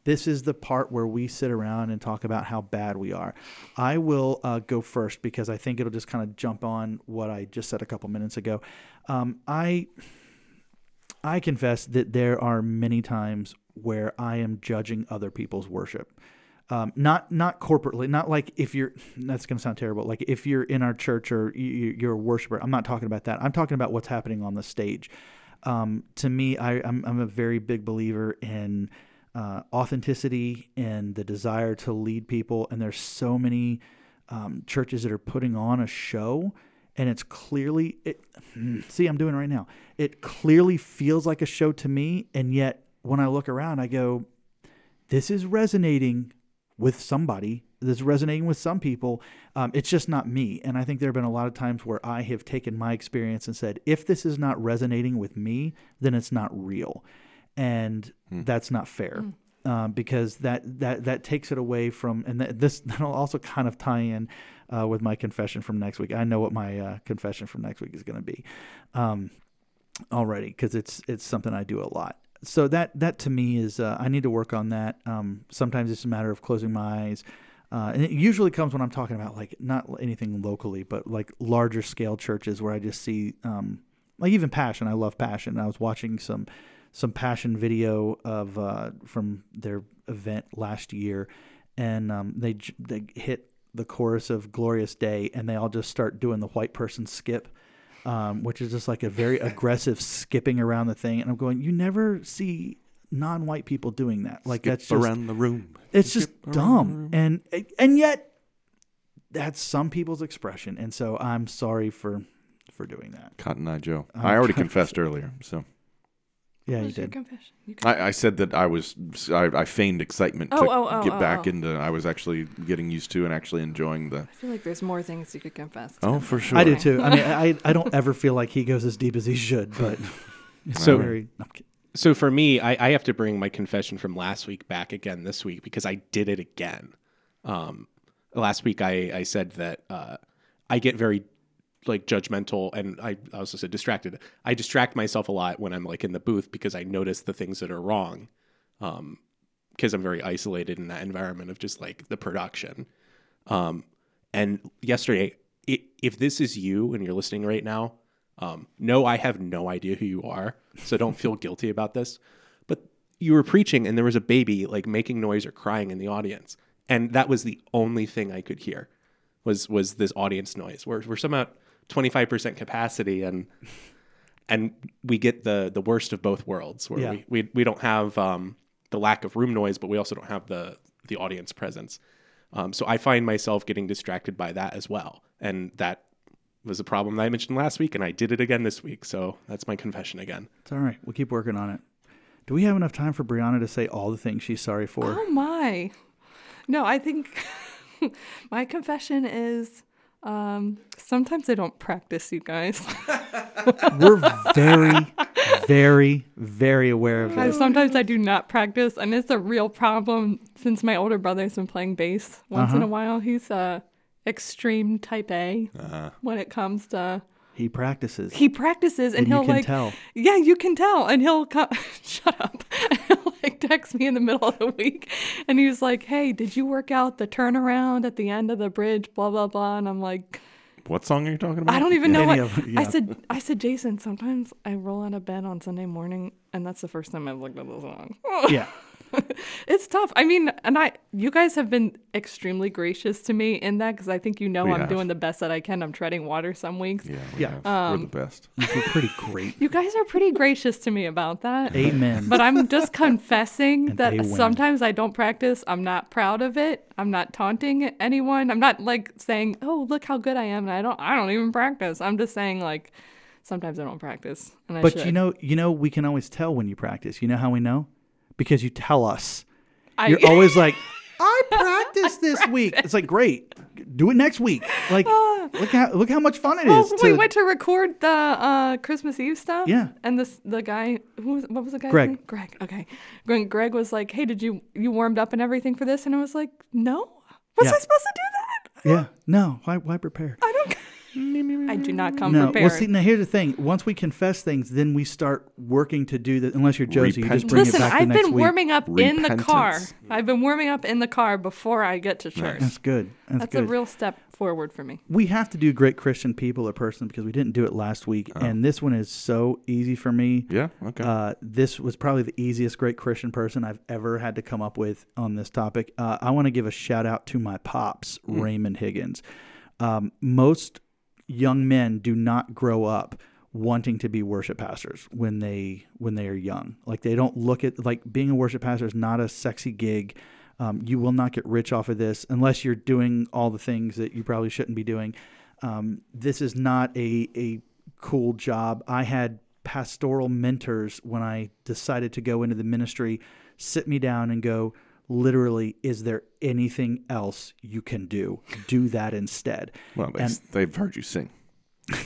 this is the part where we sit around and talk about how bad we are. I will uh, go first because I think it'll just kind of jump on what I just said a couple minutes ago. Um, I I confess that there are many times where I am judging other people's worship. Um, not not corporately, not like if you're. That's going to sound terrible. Like if you're in our church or you, you're a worshiper. I'm not talking about that. I'm talking about what's happening on the stage. Um, to me, I, I'm a very big believer in uh, authenticity and the desire to lead people. And there's so many um, churches that are putting on a show, and it's clearly it. *clears throat* See, I'm doing it right now. It clearly feels like a show to me, and yet when I look around, I go, "This is resonating with somebody." This is resonating with some people. Um, it's just not me. And I think there have been a lot of times where I have taken my experience and said, if this is not resonating with me, then it's not real and that's not fair um, because that that that takes it away from and th- this *laughs* that'll also kind of tie in uh, with my confession from next week. I know what my uh, confession from next week is going to be um, already because it's it's something I do a lot. So that that to me is uh, I need to work on that. Um, sometimes it's a matter of closing my eyes. Uh, and it usually comes when I'm talking about like not anything locally, but like larger scale churches where I just see um, like even passion. I love passion. I was watching some some passion video of uh, from their event last year, and um, they they hit the chorus of "Glorious Day," and they all just start doing the white person skip, um, which is just like a very *laughs* aggressive skipping around the thing. And I'm going, you never see non-white people doing that. Like that's just around the room. it's just Skip the dumb, and and yet that's some people's expression. And so I'm sorry for for doing that. Cotton Eye Joe. I'm I already confessed earlier, so Yeah, What you was your did. confession? You can- I, I said that I was I, I feigned excitement to Oh, oh, oh, get oh, back oh. into. I was actually getting used to and actually enjoying the. I feel like there's more things you could confess. Oh, to. for sure. I do too. I mean, I I don't *laughs* ever feel like he goes as deep as he should, but *laughs* it's So- very. I'm kidding. So for me, I, I have to bring my confession from last week back again this week because I did it again. Um, last week I, I said that uh, I get very like judgmental and I also said distracted. I distract myself a lot when I'm like in the booth because I notice the things that are wrong. Um, because I'm very isolated in that environment of just like the production. Um, and yesterday, i if this is you and you're listening right now, um, no, I have no idea who you are, so don't feel *laughs* guilty about this. But you were preaching, and there was a baby like making noise or crying in the audience, and that was the only thing I could hear was was this audience noise. We're we're somehow twenty five percent capacity, and and we get the the worst of both worlds, where Yeah. we, we we don't have um, the lack of room noise, but we also don't have the the audience presence. Um, so I find myself getting distracted by that as well, and that was a problem that I mentioned last week, and I did it again this week. So that's my confession again. It's all right. We'll keep working on it. Do we have enough time for Brianna to say all the things she's sorry for? Oh my. No, I think *laughs* my confession is um, sometimes I don't practice, you guys. *laughs* We're very, very, very aware of I- this. sometimes I do not practice, and it's a real problem since my older brother's been playing bass once in Uh-huh. a while. He's a extreme type A Uh, when it comes to He practices. he practices and, And he'll can like tell. yeah you can tell and he'll come *laughs* shut up *laughs* he'll like text me in the middle of the week and he was like hey did you work out the turnaround at the end of the bridge blah blah blah and i'm like what song are you talking about? i don't even *laughs* know Any what of- yeah. i said i said jason sometimes i roll out of bed on sunday morning and that's the first time i've looked at the song yeah. *laughs* it's tough. I mean, and I, you guys have been extremely gracious to me in that because I think you know We I'm have. doing the best that I can. I'm treading water some weeks. Yeah, we yeah. Um, we're the best. You're pretty great. You guys are pretty gracious to me about that. Amen. But I'm just *laughs* confessing that sometimes I don't practice. I'm not proud of it. I'm not taunting anyone. I'm not like saying, "Oh, look how good I am." And I don't. I don't even practice. I'm just saying like, sometimes I don't practice. And I But should. you know, you know, we can always tell when you practice. You know how we know? Because you tell us. I, You're always like, *laughs* I practiced this week. It's like great. Do it next week. Like look how look how much fun it Well, is. we to- went to record the uh, Christmas Eve stuff. Yeah. And this the guy who was what was the guy? Greg. name? Greg. Okay. When Greg was like, "Hey, did you you warmed up and everything for this?" And I was like, "No. Was Yeah. I supposed to do that? yeah. No. Why why prepare? I don't. *laughs* I do not come No. prepared. Well, see, now here's the thing. Once we confess things, then we start working to do that. Unless you're Josie, you just bring Listen, it back the I've next been week. warming up in the car. Repentance. I've been warming up in the car before I get to church. That's good. That's, That's good. a real step forward for me. we have to do great Christian people a person because we didn't do it last week, and this one is so easy for me. Yeah. Okay. Uh, this was probably the easiest great Christian person I've ever had to come up with on this topic. Uh, I want to give a shout out to my pops, Raymond Higgins. Um, most young men do not grow up wanting to be worship pastors when they when they are young. Like they don't look at like being a worship pastor is not a sexy gig. Um, you will not get rich off of this unless you're doing all the things that you probably shouldn't be doing. Um, this is not a a cool job. I had pastoral mentors when I decided to go into the ministry sit me down and go, literally, is there anything else you can do? Do that instead. well, they, and- they've heard you sing.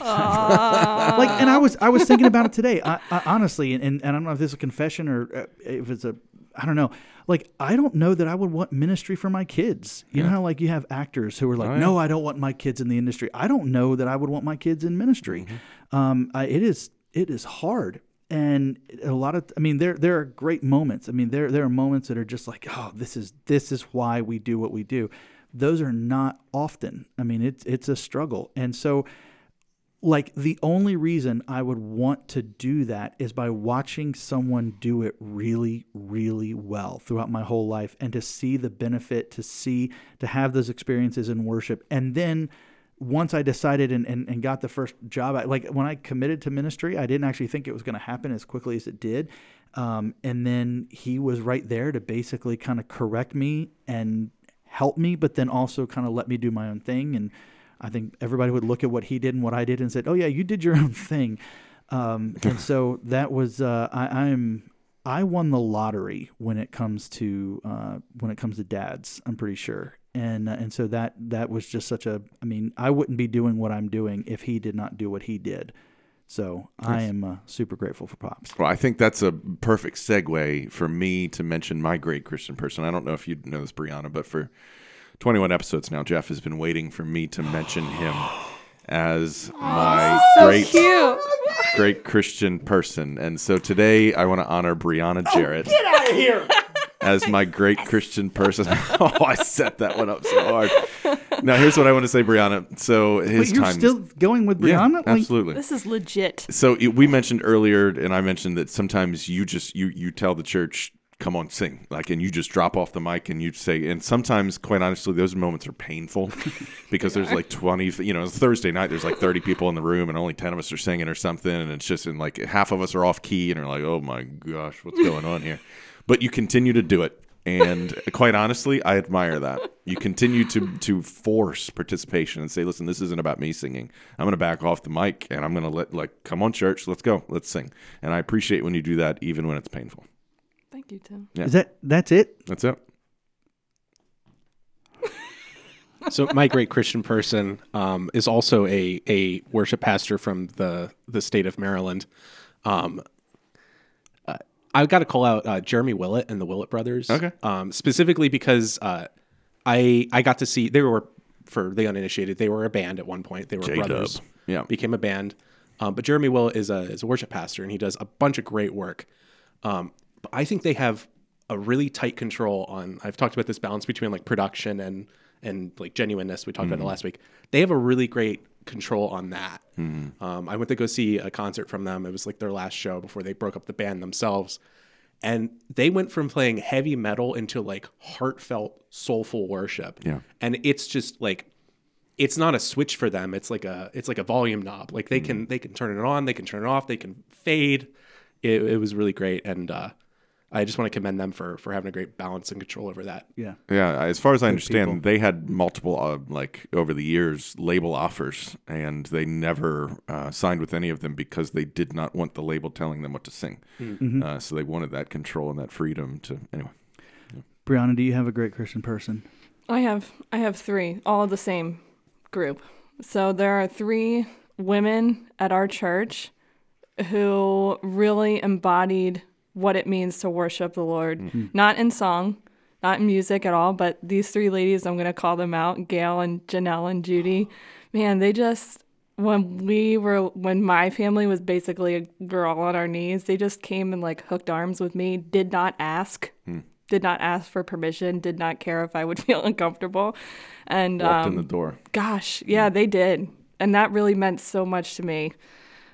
like and i was i was thinking about it today I, I honestly and, and i don't know if this is a confession or uh, if it's a i don't know like i don't know that i would want ministry for my kids you know how like you have actors who are like Oh, yeah. no i don't want my kids in the industry i don't know that i would want my kids in ministry Mm-hmm. um I, it is it is hard and a lot of i mean there there are great moments. I mean there there are moments that are just like oh this is this is why we do what we do. Those are not often. I mean it's it's a struggle. And so like the only reason I would want to do that is by watching someone do it really, really well throughout my whole life and to see the benefit, to see, to have those experiences in worship. And then once I decided and, and, and got the first job, I, like when I committed to ministry, I didn't actually think it was going to happen as quickly as it did. Um, and then he was right there to basically kind of correct me and help me, but then also kind of let me do my own thing. And I think everybody would look at what he did and what I did and said, "Oh yeah, you did your *laughs* own thing." Um, and so that was uh, I, I'm I won the lottery when it comes to uh, when it comes to dads. I'm pretty sure, and uh, and so that that was just such a. I mean, I wouldn't be doing what I'm doing if he did not do what he did. So I am uh, super grateful for pops. Well, I think that's a perfect segue for me to mention my great Christian person. I don't know if you know this, Brianna, but for 21 episodes now, Jeff has been waiting for me to mention him as my So great cute. great Christian person. And so today I want to honor Brianna Jarrett Get out of here! As my great Christian person. *laughs* oh, I set that one up so hard. Now, here's what I want to say, Brianna. So his Wait, you're time. still going with yeah, Brianna? Like, absolutely. This is legit. So y- we mentioned earlier, and I mentioned that sometimes you just you you tell the church, "Come on, sing," like, and you just drop off the mic and you say, and sometimes, quite honestly, those moments are painful *laughs* because there's like twenty, you know, it's Thursday night. There's like thirty people in the room, and only ten of us are singing or something, and it's just and like half of us are off key, and are like, "Oh my gosh, what's going on here?" But you continue to do it. And quite honestly, I admire that. You continue to to force participation and say, "Listen, this isn't about me singing. I'm going to back off the mic and I'm going to let like, come on, church, let's go, let's sing." And I appreciate when you do that, even when it's painful. Thank you, Tim. Yeah. Is that that's it? That's it. so my great Christian person um, is also a a worship pastor from the the state of Maryland. Um, I've got to call out uh, Jeremy Willett and the Willett brothers. Okay. Um, specifically because uh, I I got to see they were for the uninitiated they were a band at one point they were J-Dub. brothers Yeah. became a band. Um, but Jeremy Willett is a is a worship pastor and he does a bunch of great work. Um, but I think they have a really tight control on. I've talked about this balance between like production and and like genuineness. We talked about it last week. They have a really great control on that. Um, I went to go see a concert from them. It was like their last show before they broke up the band themselves. and they went from playing heavy metal into like heartfelt, soulful worship. Yeah. and it's just like it's not a switch for them. It's like a it's like a volume knob. Like they can they can turn it on, they can turn it off, they can fade. It, it was really great, and uh, I just want to commend them for for having a great balance and control over that. Yeah. Yeah, as far as I understand, people. they had multiple, uh, like over the years, label offers, and they never uh, signed with any of them because they did not want the label telling them what to sing. Uh, so they wanted that control and that freedom to. Anyway, Brianna, do you have a great Christian person? I have I have three, all of the same group. So there are three women at our church who really embodied what it means to worship the Lord, not in song, not in music at all, but these three ladies, I'm going to call them out, Gail and Janelle and Judy. Man, they just when we were when my family was basically we're all on our knees, they just came and like hooked arms with me, did not ask. Did not ask for permission, did not care if I would *laughs* feel uncomfortable. And walked um, in the door. Gosh, yeah, they did. And that really meant so much to me.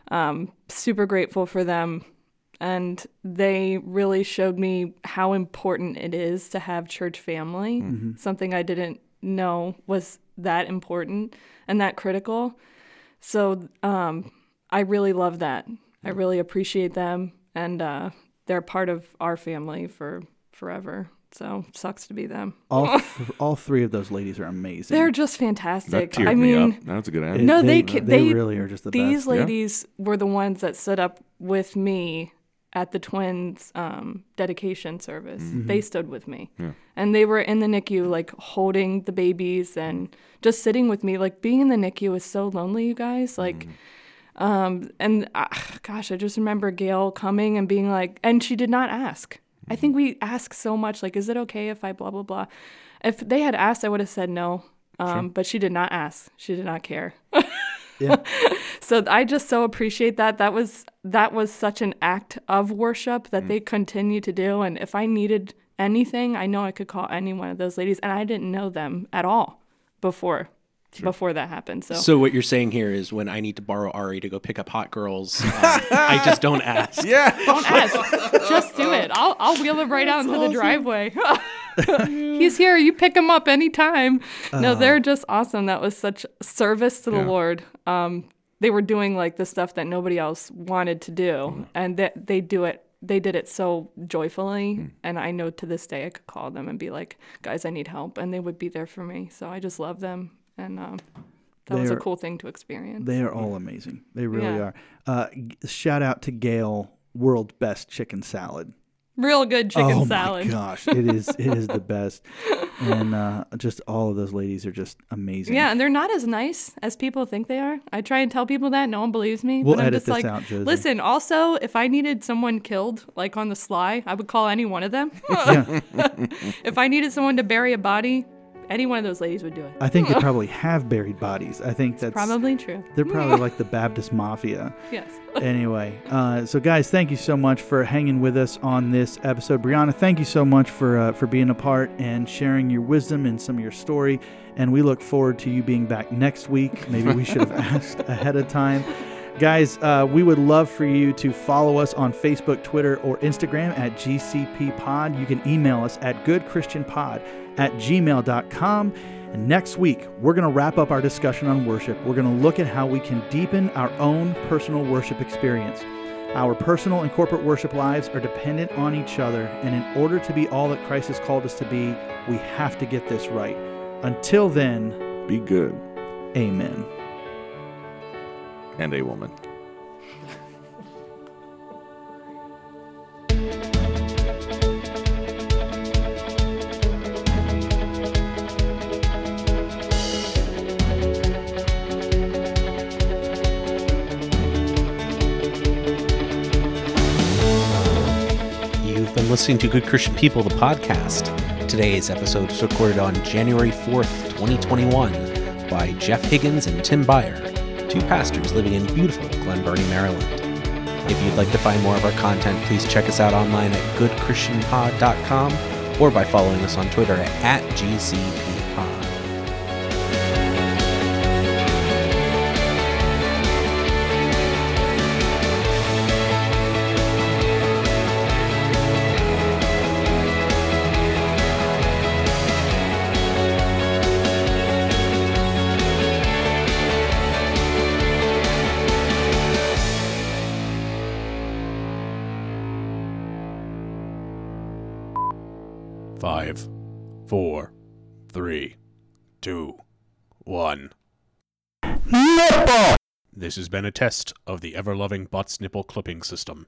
Um, super grateful for them. And they really showed me how important it is to have church family, something I didn't know was that important and that critical. So um, I really love that. I really appreciate them. And uh, they're part of our family for forever. So sucks to be them. All *laughs* th- all three of those ladies are amazing. They're just fantastic. teared I me mean, up. That was a good It- answer. No, they they, ca- they they- really are just the best. these best. ladies were the ones that stood up with me at the twins um, dedication service. Mm-hmm. They stood with me, and they were in the NICU, like holding the babies and just sitting with me. Like being in the NICU is so lonely, you guys. Like, um, and uh, gosh, I just remember Gail coming and being like, and she did not ask. I think we ask so much, like, is it okay if I blah blah blah? If they had asked, I would have said no. Um, But she did not ask. She did not care. Yeah. *laughs* so I just so appreciate that. That was that was such an act of worship that they continue to do. And if I needed anything, I know I could call any one of those ladies, and I didn't know them at all before before that happened. So, So what you're saying here is when I need to borrow Ari to go pick up hot girls, um, I just *laughs* don't ask. Yeah. don't ask, just do it. I'll I'll wheel him right out into the driveway. *laughs* He's here. You pick him up anytime. No, they're just awesome. That was such service to the Yeah. Lord. Um, they were doing like the stuff that nobody else wanted to do, and that they do it. They did it so joyfully, and I know to this day I could call them and be like, "Guys, I need help," and they would be there for me. So I just love them, and um, that was a cool thing to experience. They are all amazing. They really Yeah. are. Uh, shout out to Gail, world's best chicken salad. Real good chicken oh salad. my gosh, it is it is the *laughs* best, and uh, just all of those ladies are just amazing. Yeah, and they're not as nice as people think they are. I try and tell people that, no one believes me. We'll but I'm edit just this like, out, Josie. listen. Also, if I needed someone killed, like on the sly, I would call any one of them. *laughs* *laughs* if I needed someone to bury a body, any one of those ladies would do it. I think they *laughs* probably have buried bodies. I think that's Probably true. they're probably *laughs* like the Baptist mafia. Yes. *laughs* anyway, uh, so guys, thank you so much for hanging with us on this episode. Brianna, thank you so much for uh, for being a part and sharing your wisdom and some of your story. And we look forward to you being back next week. Maybe we should have asked ahead of time. Guys, uh, we would love for you to follow us on Facebook, Twitter, or Instagram at GCP Pod. You can email us at goodchristianpod at gmail.com. And next week, we're going to wrap up our discussion on worship. We're going to look at how we can deepen our own personal worship experience. Our personal and corporate worship lives are dependent on each other, and in order to be all that Christ has called us to be, we have to get this right. Until then, Be good. amen. And a woman. Listening to Good Christian People, the podcast. Today's episode was recorded on January 4th, 2021, by Jeff Higgins and Tim Byer, two pastors living in beautiful Glen Burnie, Maryland. If you'd like to find more of our content, please check us out online at goodchristianpod.com or by following us on Twitter at, at GCPpod. Two, one. Nipple! This has been a test of the ever loving Butts Nipple Clipping System.